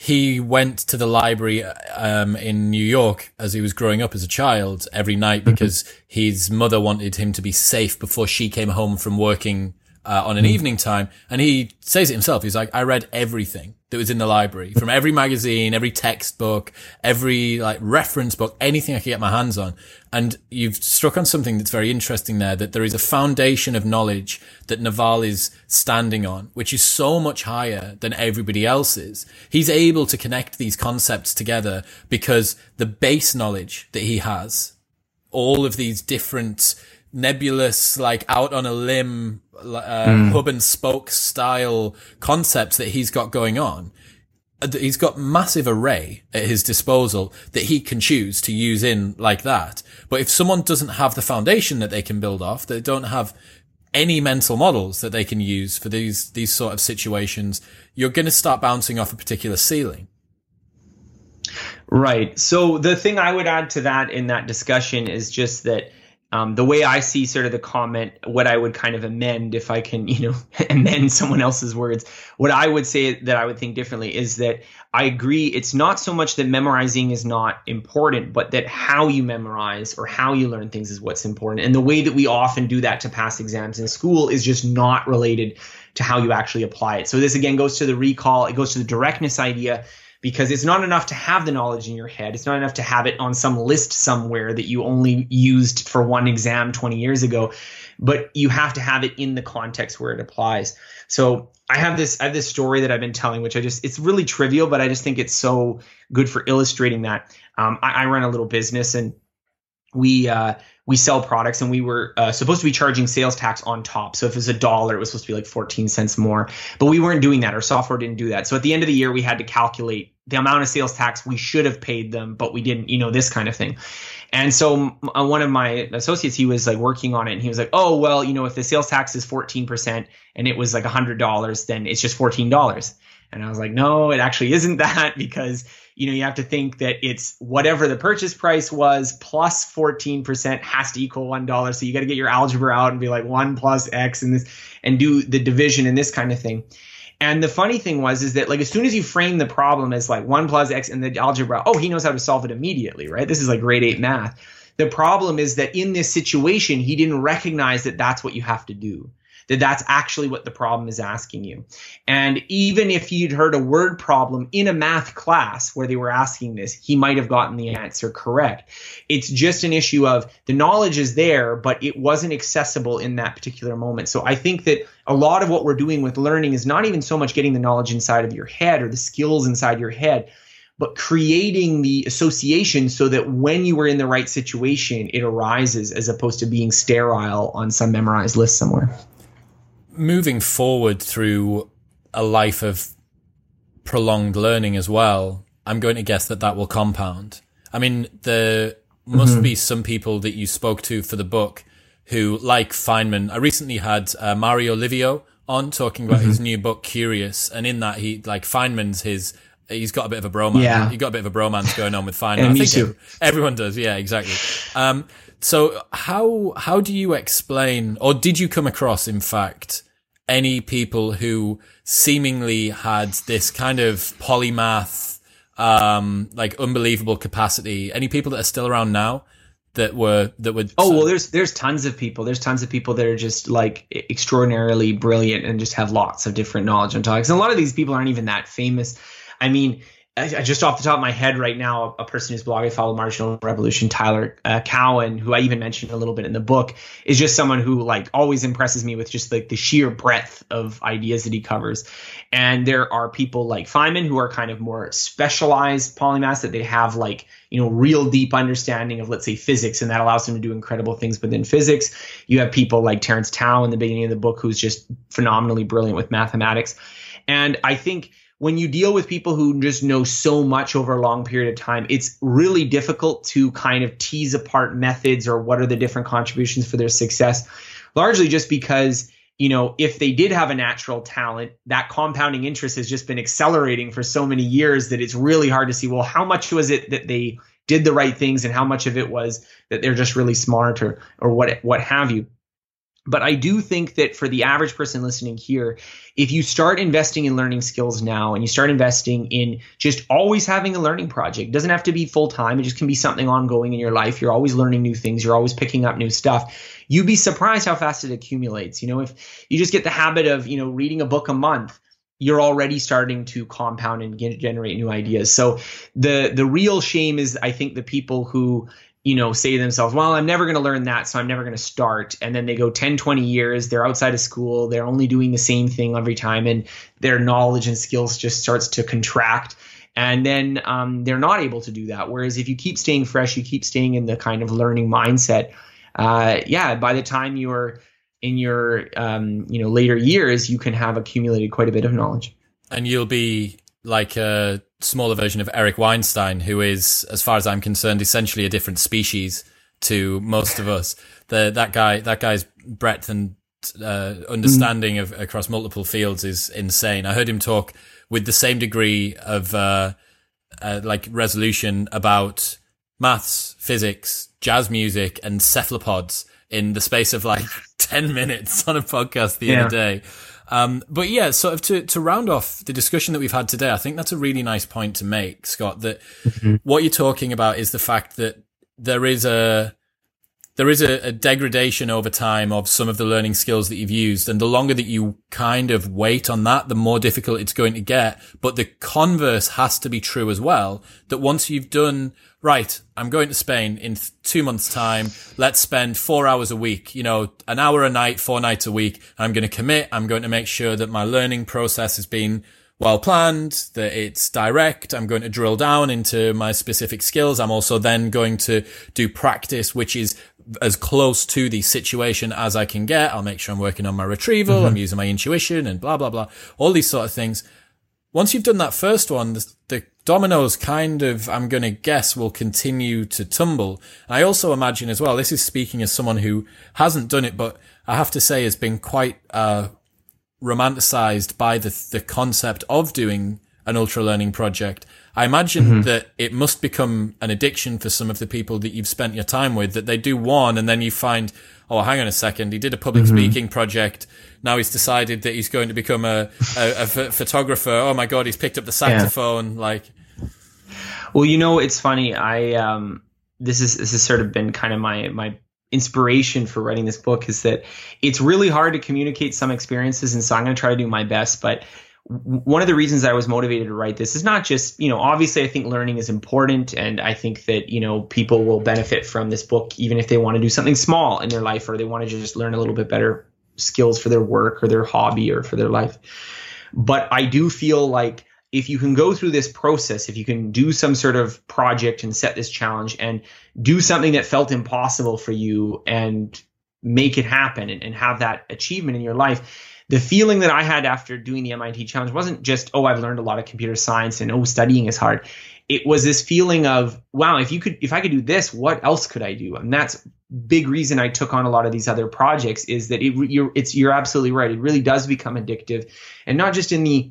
he went to the library um, in New York as he was growing up as a child every night mm-hmm. because mm-hmm. his mother wanted him to be safe before she came home from working uh, on an mm-hmm. evening time. And he says it himself. He's like, I read everything that was in the library from every magazine, every textbook, every like reference book, anything I could get my hands on. And you've struck on something that's very interesting there, that there is a foundation of knowledge that Naval is standing on, which is so much higher than everybody else's. He's able to connect these concepts together because the base knowledge that he has, all of these different nebulous, like out on a limb, uh, mm. hub and spoke style concepts that he's got going on. Uh, he's got massive array at his disposal that he can choose to use in like that. But if someone doesn't have the foundation that they can build off, they don't have any mental models that they can use for these, these sort of situations, you're going to start bouncing off a particular ceiling. Right. So the thing I would add to that in that discussion is just that um, the way I see sort of the comment, what I would kind of amend if I can, you know, amend someone else's words, what I would say that I would think differently is that I agree. It's not so much that memorizing is not important, but that how you memorize or how you learn things is what's important. And the way that we often do that to pass exams in school is just not related to how you actually apply it. So this again goes to the recall. It goes to the directness idea because it's not enough to have the knowledge in your head. It's not enough to have it on some list somewhere that you only used for one exam 20 years ago. but you have to have it in the context where it applies. So I have this I have this story that I've been telling, which I just it's really trivial, but I just think it's so good for illustrating that. Um, I, I run a little business and we uh, we sell products and we were uh, supposed to be charging sales tax on top. So if it was a dollar, it was supposed to be like 14 cents more. But we weren't doing that. Our software didn't do that. So at the end of the year, we had to calculate the amount of sales tax we should have paid them, but we didn't, you know, this kind of thing. And so uh, one of my associates, he was like working on it and he was like, oh, well, you know, if the sales tax is 14% and it was like $100, then it's just $14. And I was like, no, it actually isn't that because you know, you have to think that it's whatever the purchase price was plus 14% has to equal $1. So you got to get your algebra out and be like 1 plus X and this and do the division and this kind of thing. And the funny thing was is that like as soon as you frame the problem as like 1 plus X and the algebra, oh, he knows how to solve it immediately, right? This is like grade 8 math. The problem is that in this situation, he didn't recognize that that's what you have to do that that's actually what the problem is asking you. And even if you'd heard a word problem in a math class where they were asking this, he might have gotten the answer correct. It's just an issue of the knowledge is there, but it wasn't accessible in that particular moment. So I think that a lot of what we're doing with learning is not even so much getting the knowledge inside of your head or the skills inside your head but creating the association so that when you were in the right situation, it arises as opposed to being sterile on some memorized list somewhere moving forward through a life of prolonged learning as well, I'm going to guess that that will compound. I mean, there must mm-hmm. be some people that you spoke to for the book who, like Feynman, I recently had uh, Mario Livio on talking about mm-hmm. his new book, Curious. And in that, he, like, Feynman's his, he's got a bit of a bromance. Yeah. He got a bit of a bromance going on with Feynman. yeah, me too. Everyone does. Yeah, exactly. Um, so how, how do you explain, or did you come across, in fact, any people who seemingly had this kind of polymath, um, like unbelievable capacity. Any people that are still around now that were that would. Oh well, there's there's tons of people. There's tons of people that are just like extraordinarily brilliant and just have lots of different knowledge on topics. And a lot of these people aren't even that famous. I mean, just off the top of my head right now, a person whose blog I follow, Marginal Revolution, Tyler uh, Cowen, who I even mentioned a little bit in the book, is just someone who like always impresses me with just like the sheer breadth of ideas that he covers. And there are people like Feynman who are kind of more specialized polymaths that they have like you know real deep understanding of let's say physics, and that allows them to do incredible things within physics. You have people like Terence Tao in the beginning of the book, who's just phenomenally brilliant with mathematics. And I think when you deal with people who just know so much over a long period of time, it's really difficult to kind of tease apart methods or what are the different contributions for their success, largely just because you know, if they did have a natural talent, that compounding interest has just been accelerating for so many years that it's really hard to see, well, how much was it that they did the right things and how much of it was that they're just really smart or, or what, what have you. But I do think that for the average person listening here, if you start investing in learning skills now and you start investing in just always having a learning project, it doesn't have to be full time. It just can be something ongoing in your life. You're always learning new things. You're always picking up new stuff. You'd be surprised how fast it accumulates. You know, if you just get the habit of, you know, reading a book a month, you're already starting to compound and generate new ideas. So the the real shame is I think the people who you know, say to themselves, well, I'm never going to learn that, so I'm never going to start. And then they go 10, 20 years, they're outside of school, they're only doing the same thing every time, and their knowledge and skills just starts to contract. And then um, they're not able to do that. Whereas if you keep staying fresh, you keep staying in the kind of learning mindset, uh, yeah, by the time you're in your um, you know later years, you can have accumulated quite a bit of knowledge. And you'll be like a smaller version of Eric Weinstein, who is, as far as I'm concerned, essentially a different species to most of us. The that guy, that guy's breadth and uh, understanding mm. of across multiple fields is insane. I heard him talk with the same degree of uh, uh, like resolution about maths, physics, jazz music, and cephalopods in the space of like ten minutes on a podcast the yeah. other day. Um, but yeah, sort of to, to round off the discussion that we've had today, I think that's a really nice point to make, Scott, that mm-hmm. what you're talking about is the fact that there is a, there is a, a, degradation over time of some of the learning skills that you've used. And the longer that you kind of wait on that, the more difficult it's going to get. But the converse has to be true as well, that once you've done, right, I'm going to Spain in two months time. Let's spend four hours a week, you know, an hour a night, four nights a week. I'm going to commit. I'm going to make sure that my learning process has been well planned, that it's direct. I'm going to drill down into my specific skills. I'm also then going to do practice, which is as close to the situation as I can get. I'll make sure I'm working on my retrieval. Mm-hmm. I'm using my intuition and blah, blah, blah. All these sort of things. Once you've done that first one, the, the dominoes kind of, I'm going to guess, will continue to tumble. I also imagine as well, this is speaking as someone who hasn't done it, but I have to say has been quite, uh, romanticized by the the concept of doing an ultra learning project. I imagine mm-hmm. that it must become an addiction for some of the people that you've spent your time with, that they do one and then you find, oh, hang on a second, he did a public mm-hmm. speaking project. Now he's decided that he's going to become a, a, a photographer. Oh my God, he's picked up the saxophone. Yeah. Like, well, you know, it's funny. I, um, this is, this has sort of been kind of my, my inspiration for writing this book is that it's really hard to communicate some experiences and so i'm going to try to do my best but one of the reasons i was motivated to write this is not just you know obviously i think learning is important and i think that you know people will benefit from this book even if they want to do something small in their life or they want to just learn a little bit better skills for their work or their hobby or for their life. But i do feel like if you can go through this process, if you can do some sort of project and set this challenge and do something that felt impossible for you and make it happen and, and have that achievement in your life, the feeling that I had after doing the MIT challenge wasn't just, oh, I've learned a lot of computer science and oh, studying is hard. It was this feeling of, wow, if you could, if I could do this, what else could I do? And that's big reason I took on a lot of these other projects is that it, you're, it's, you're absolutely right. It really does become addictive and not just in the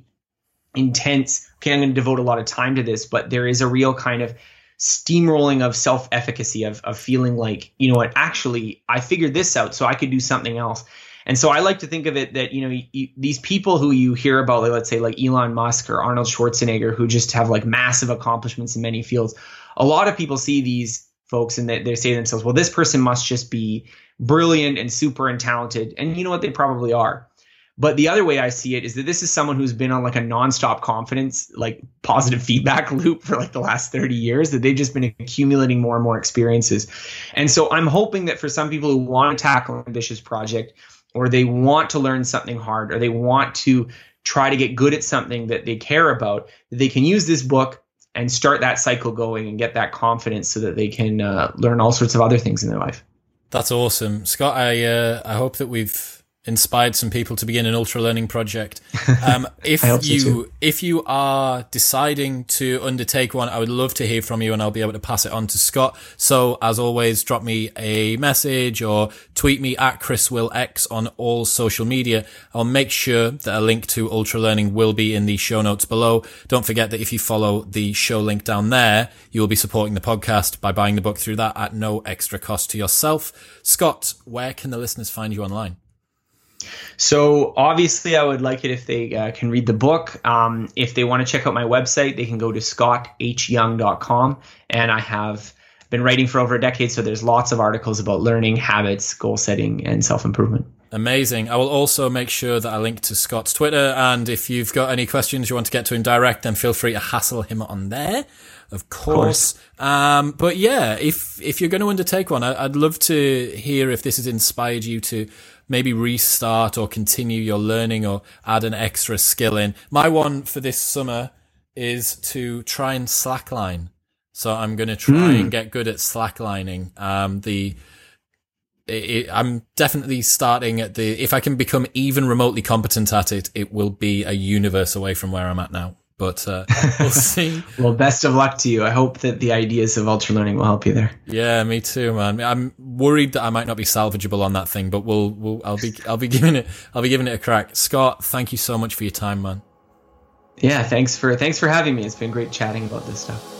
intense, okay, I'm going to devote a lot of time to this, but there is a real kind of steamrolling of self efficacy of, of feeling like, you know what, actually, I figured this out, so I could do something else. And so I like to think of it that, you know, you, these people who you hear about, like, let's say like Elon Musk or Arnold Schwarzenegger, who just have like massive accomplishments in many fields, a lot of people see these folks and they, they say to themselves, well, this person must just be brilliant and super and talented. And you know what? They probably are. But the other way I see it is that this is someone who's been on like a nonstop confidence, like positive feedback loop for like the last 30 years, that they've just been accumulating more and more experiences. And so I'm hoping that for some people who want to tackle an ambitious project, or they want to learn something hard, or they want to try to get good at something that they care about, they can use this book and start that cycle going and get that confidence so that they can uh, learn all sorts of other things in their life. That's awesome, Scott. I uh, I hope that we've inspired some people to begin an ultra learning project. Um, if you so if you are deciding to undertake one, I would love to hear from you, and I'll be able to pass it on to Scott. So as always, drop me a message or tweet me at Chris Will X on all social media. I'll make sure that a link to ultra learning will be in the show notes below. Don't forget that if you follow the show link down there, you will be supporting the podcast by buying the book through that at no extra cost to yourself. Scott, where can the listeners find you online? So obviously, I would like it if they uh, can read the book. Um, if they want to check out my website, they can go to scotthyoung.com, and I have been writing for over a decade, so there's lots of articles about learning, habits, goal setting, and self improvement. Amazing. I will also make sure that I link to Scott's Twitter, and if you've got any questions you want to get to him direct, then feel free to hassle him on there of course. Of course. Um, but yeah, if if you're going to undertake one, I, would love to hear if this has inspired you to maybe restart or continue your learning or add an extra skill in. My one for this summer is to try and slackline. So I'm going to try mm. and get good at slacklining. Um, the it, it, I'm definitely starting at the. If I can become even remotely competent at it, it will be a universe away from where I'm at now but uh, we'll see. well, best of luck to you. I hope that the ideas of ultra learning will help you there. Yeah, me too, man. I'm worried that I might not be salvageable on that thing, but we'll, we'll I'll be I'll be giving it I'll be giving it a crack. Scott, thank you so much for your time, man. Yeah, thanks for thanks for having me. It's been great chatting about this stuff.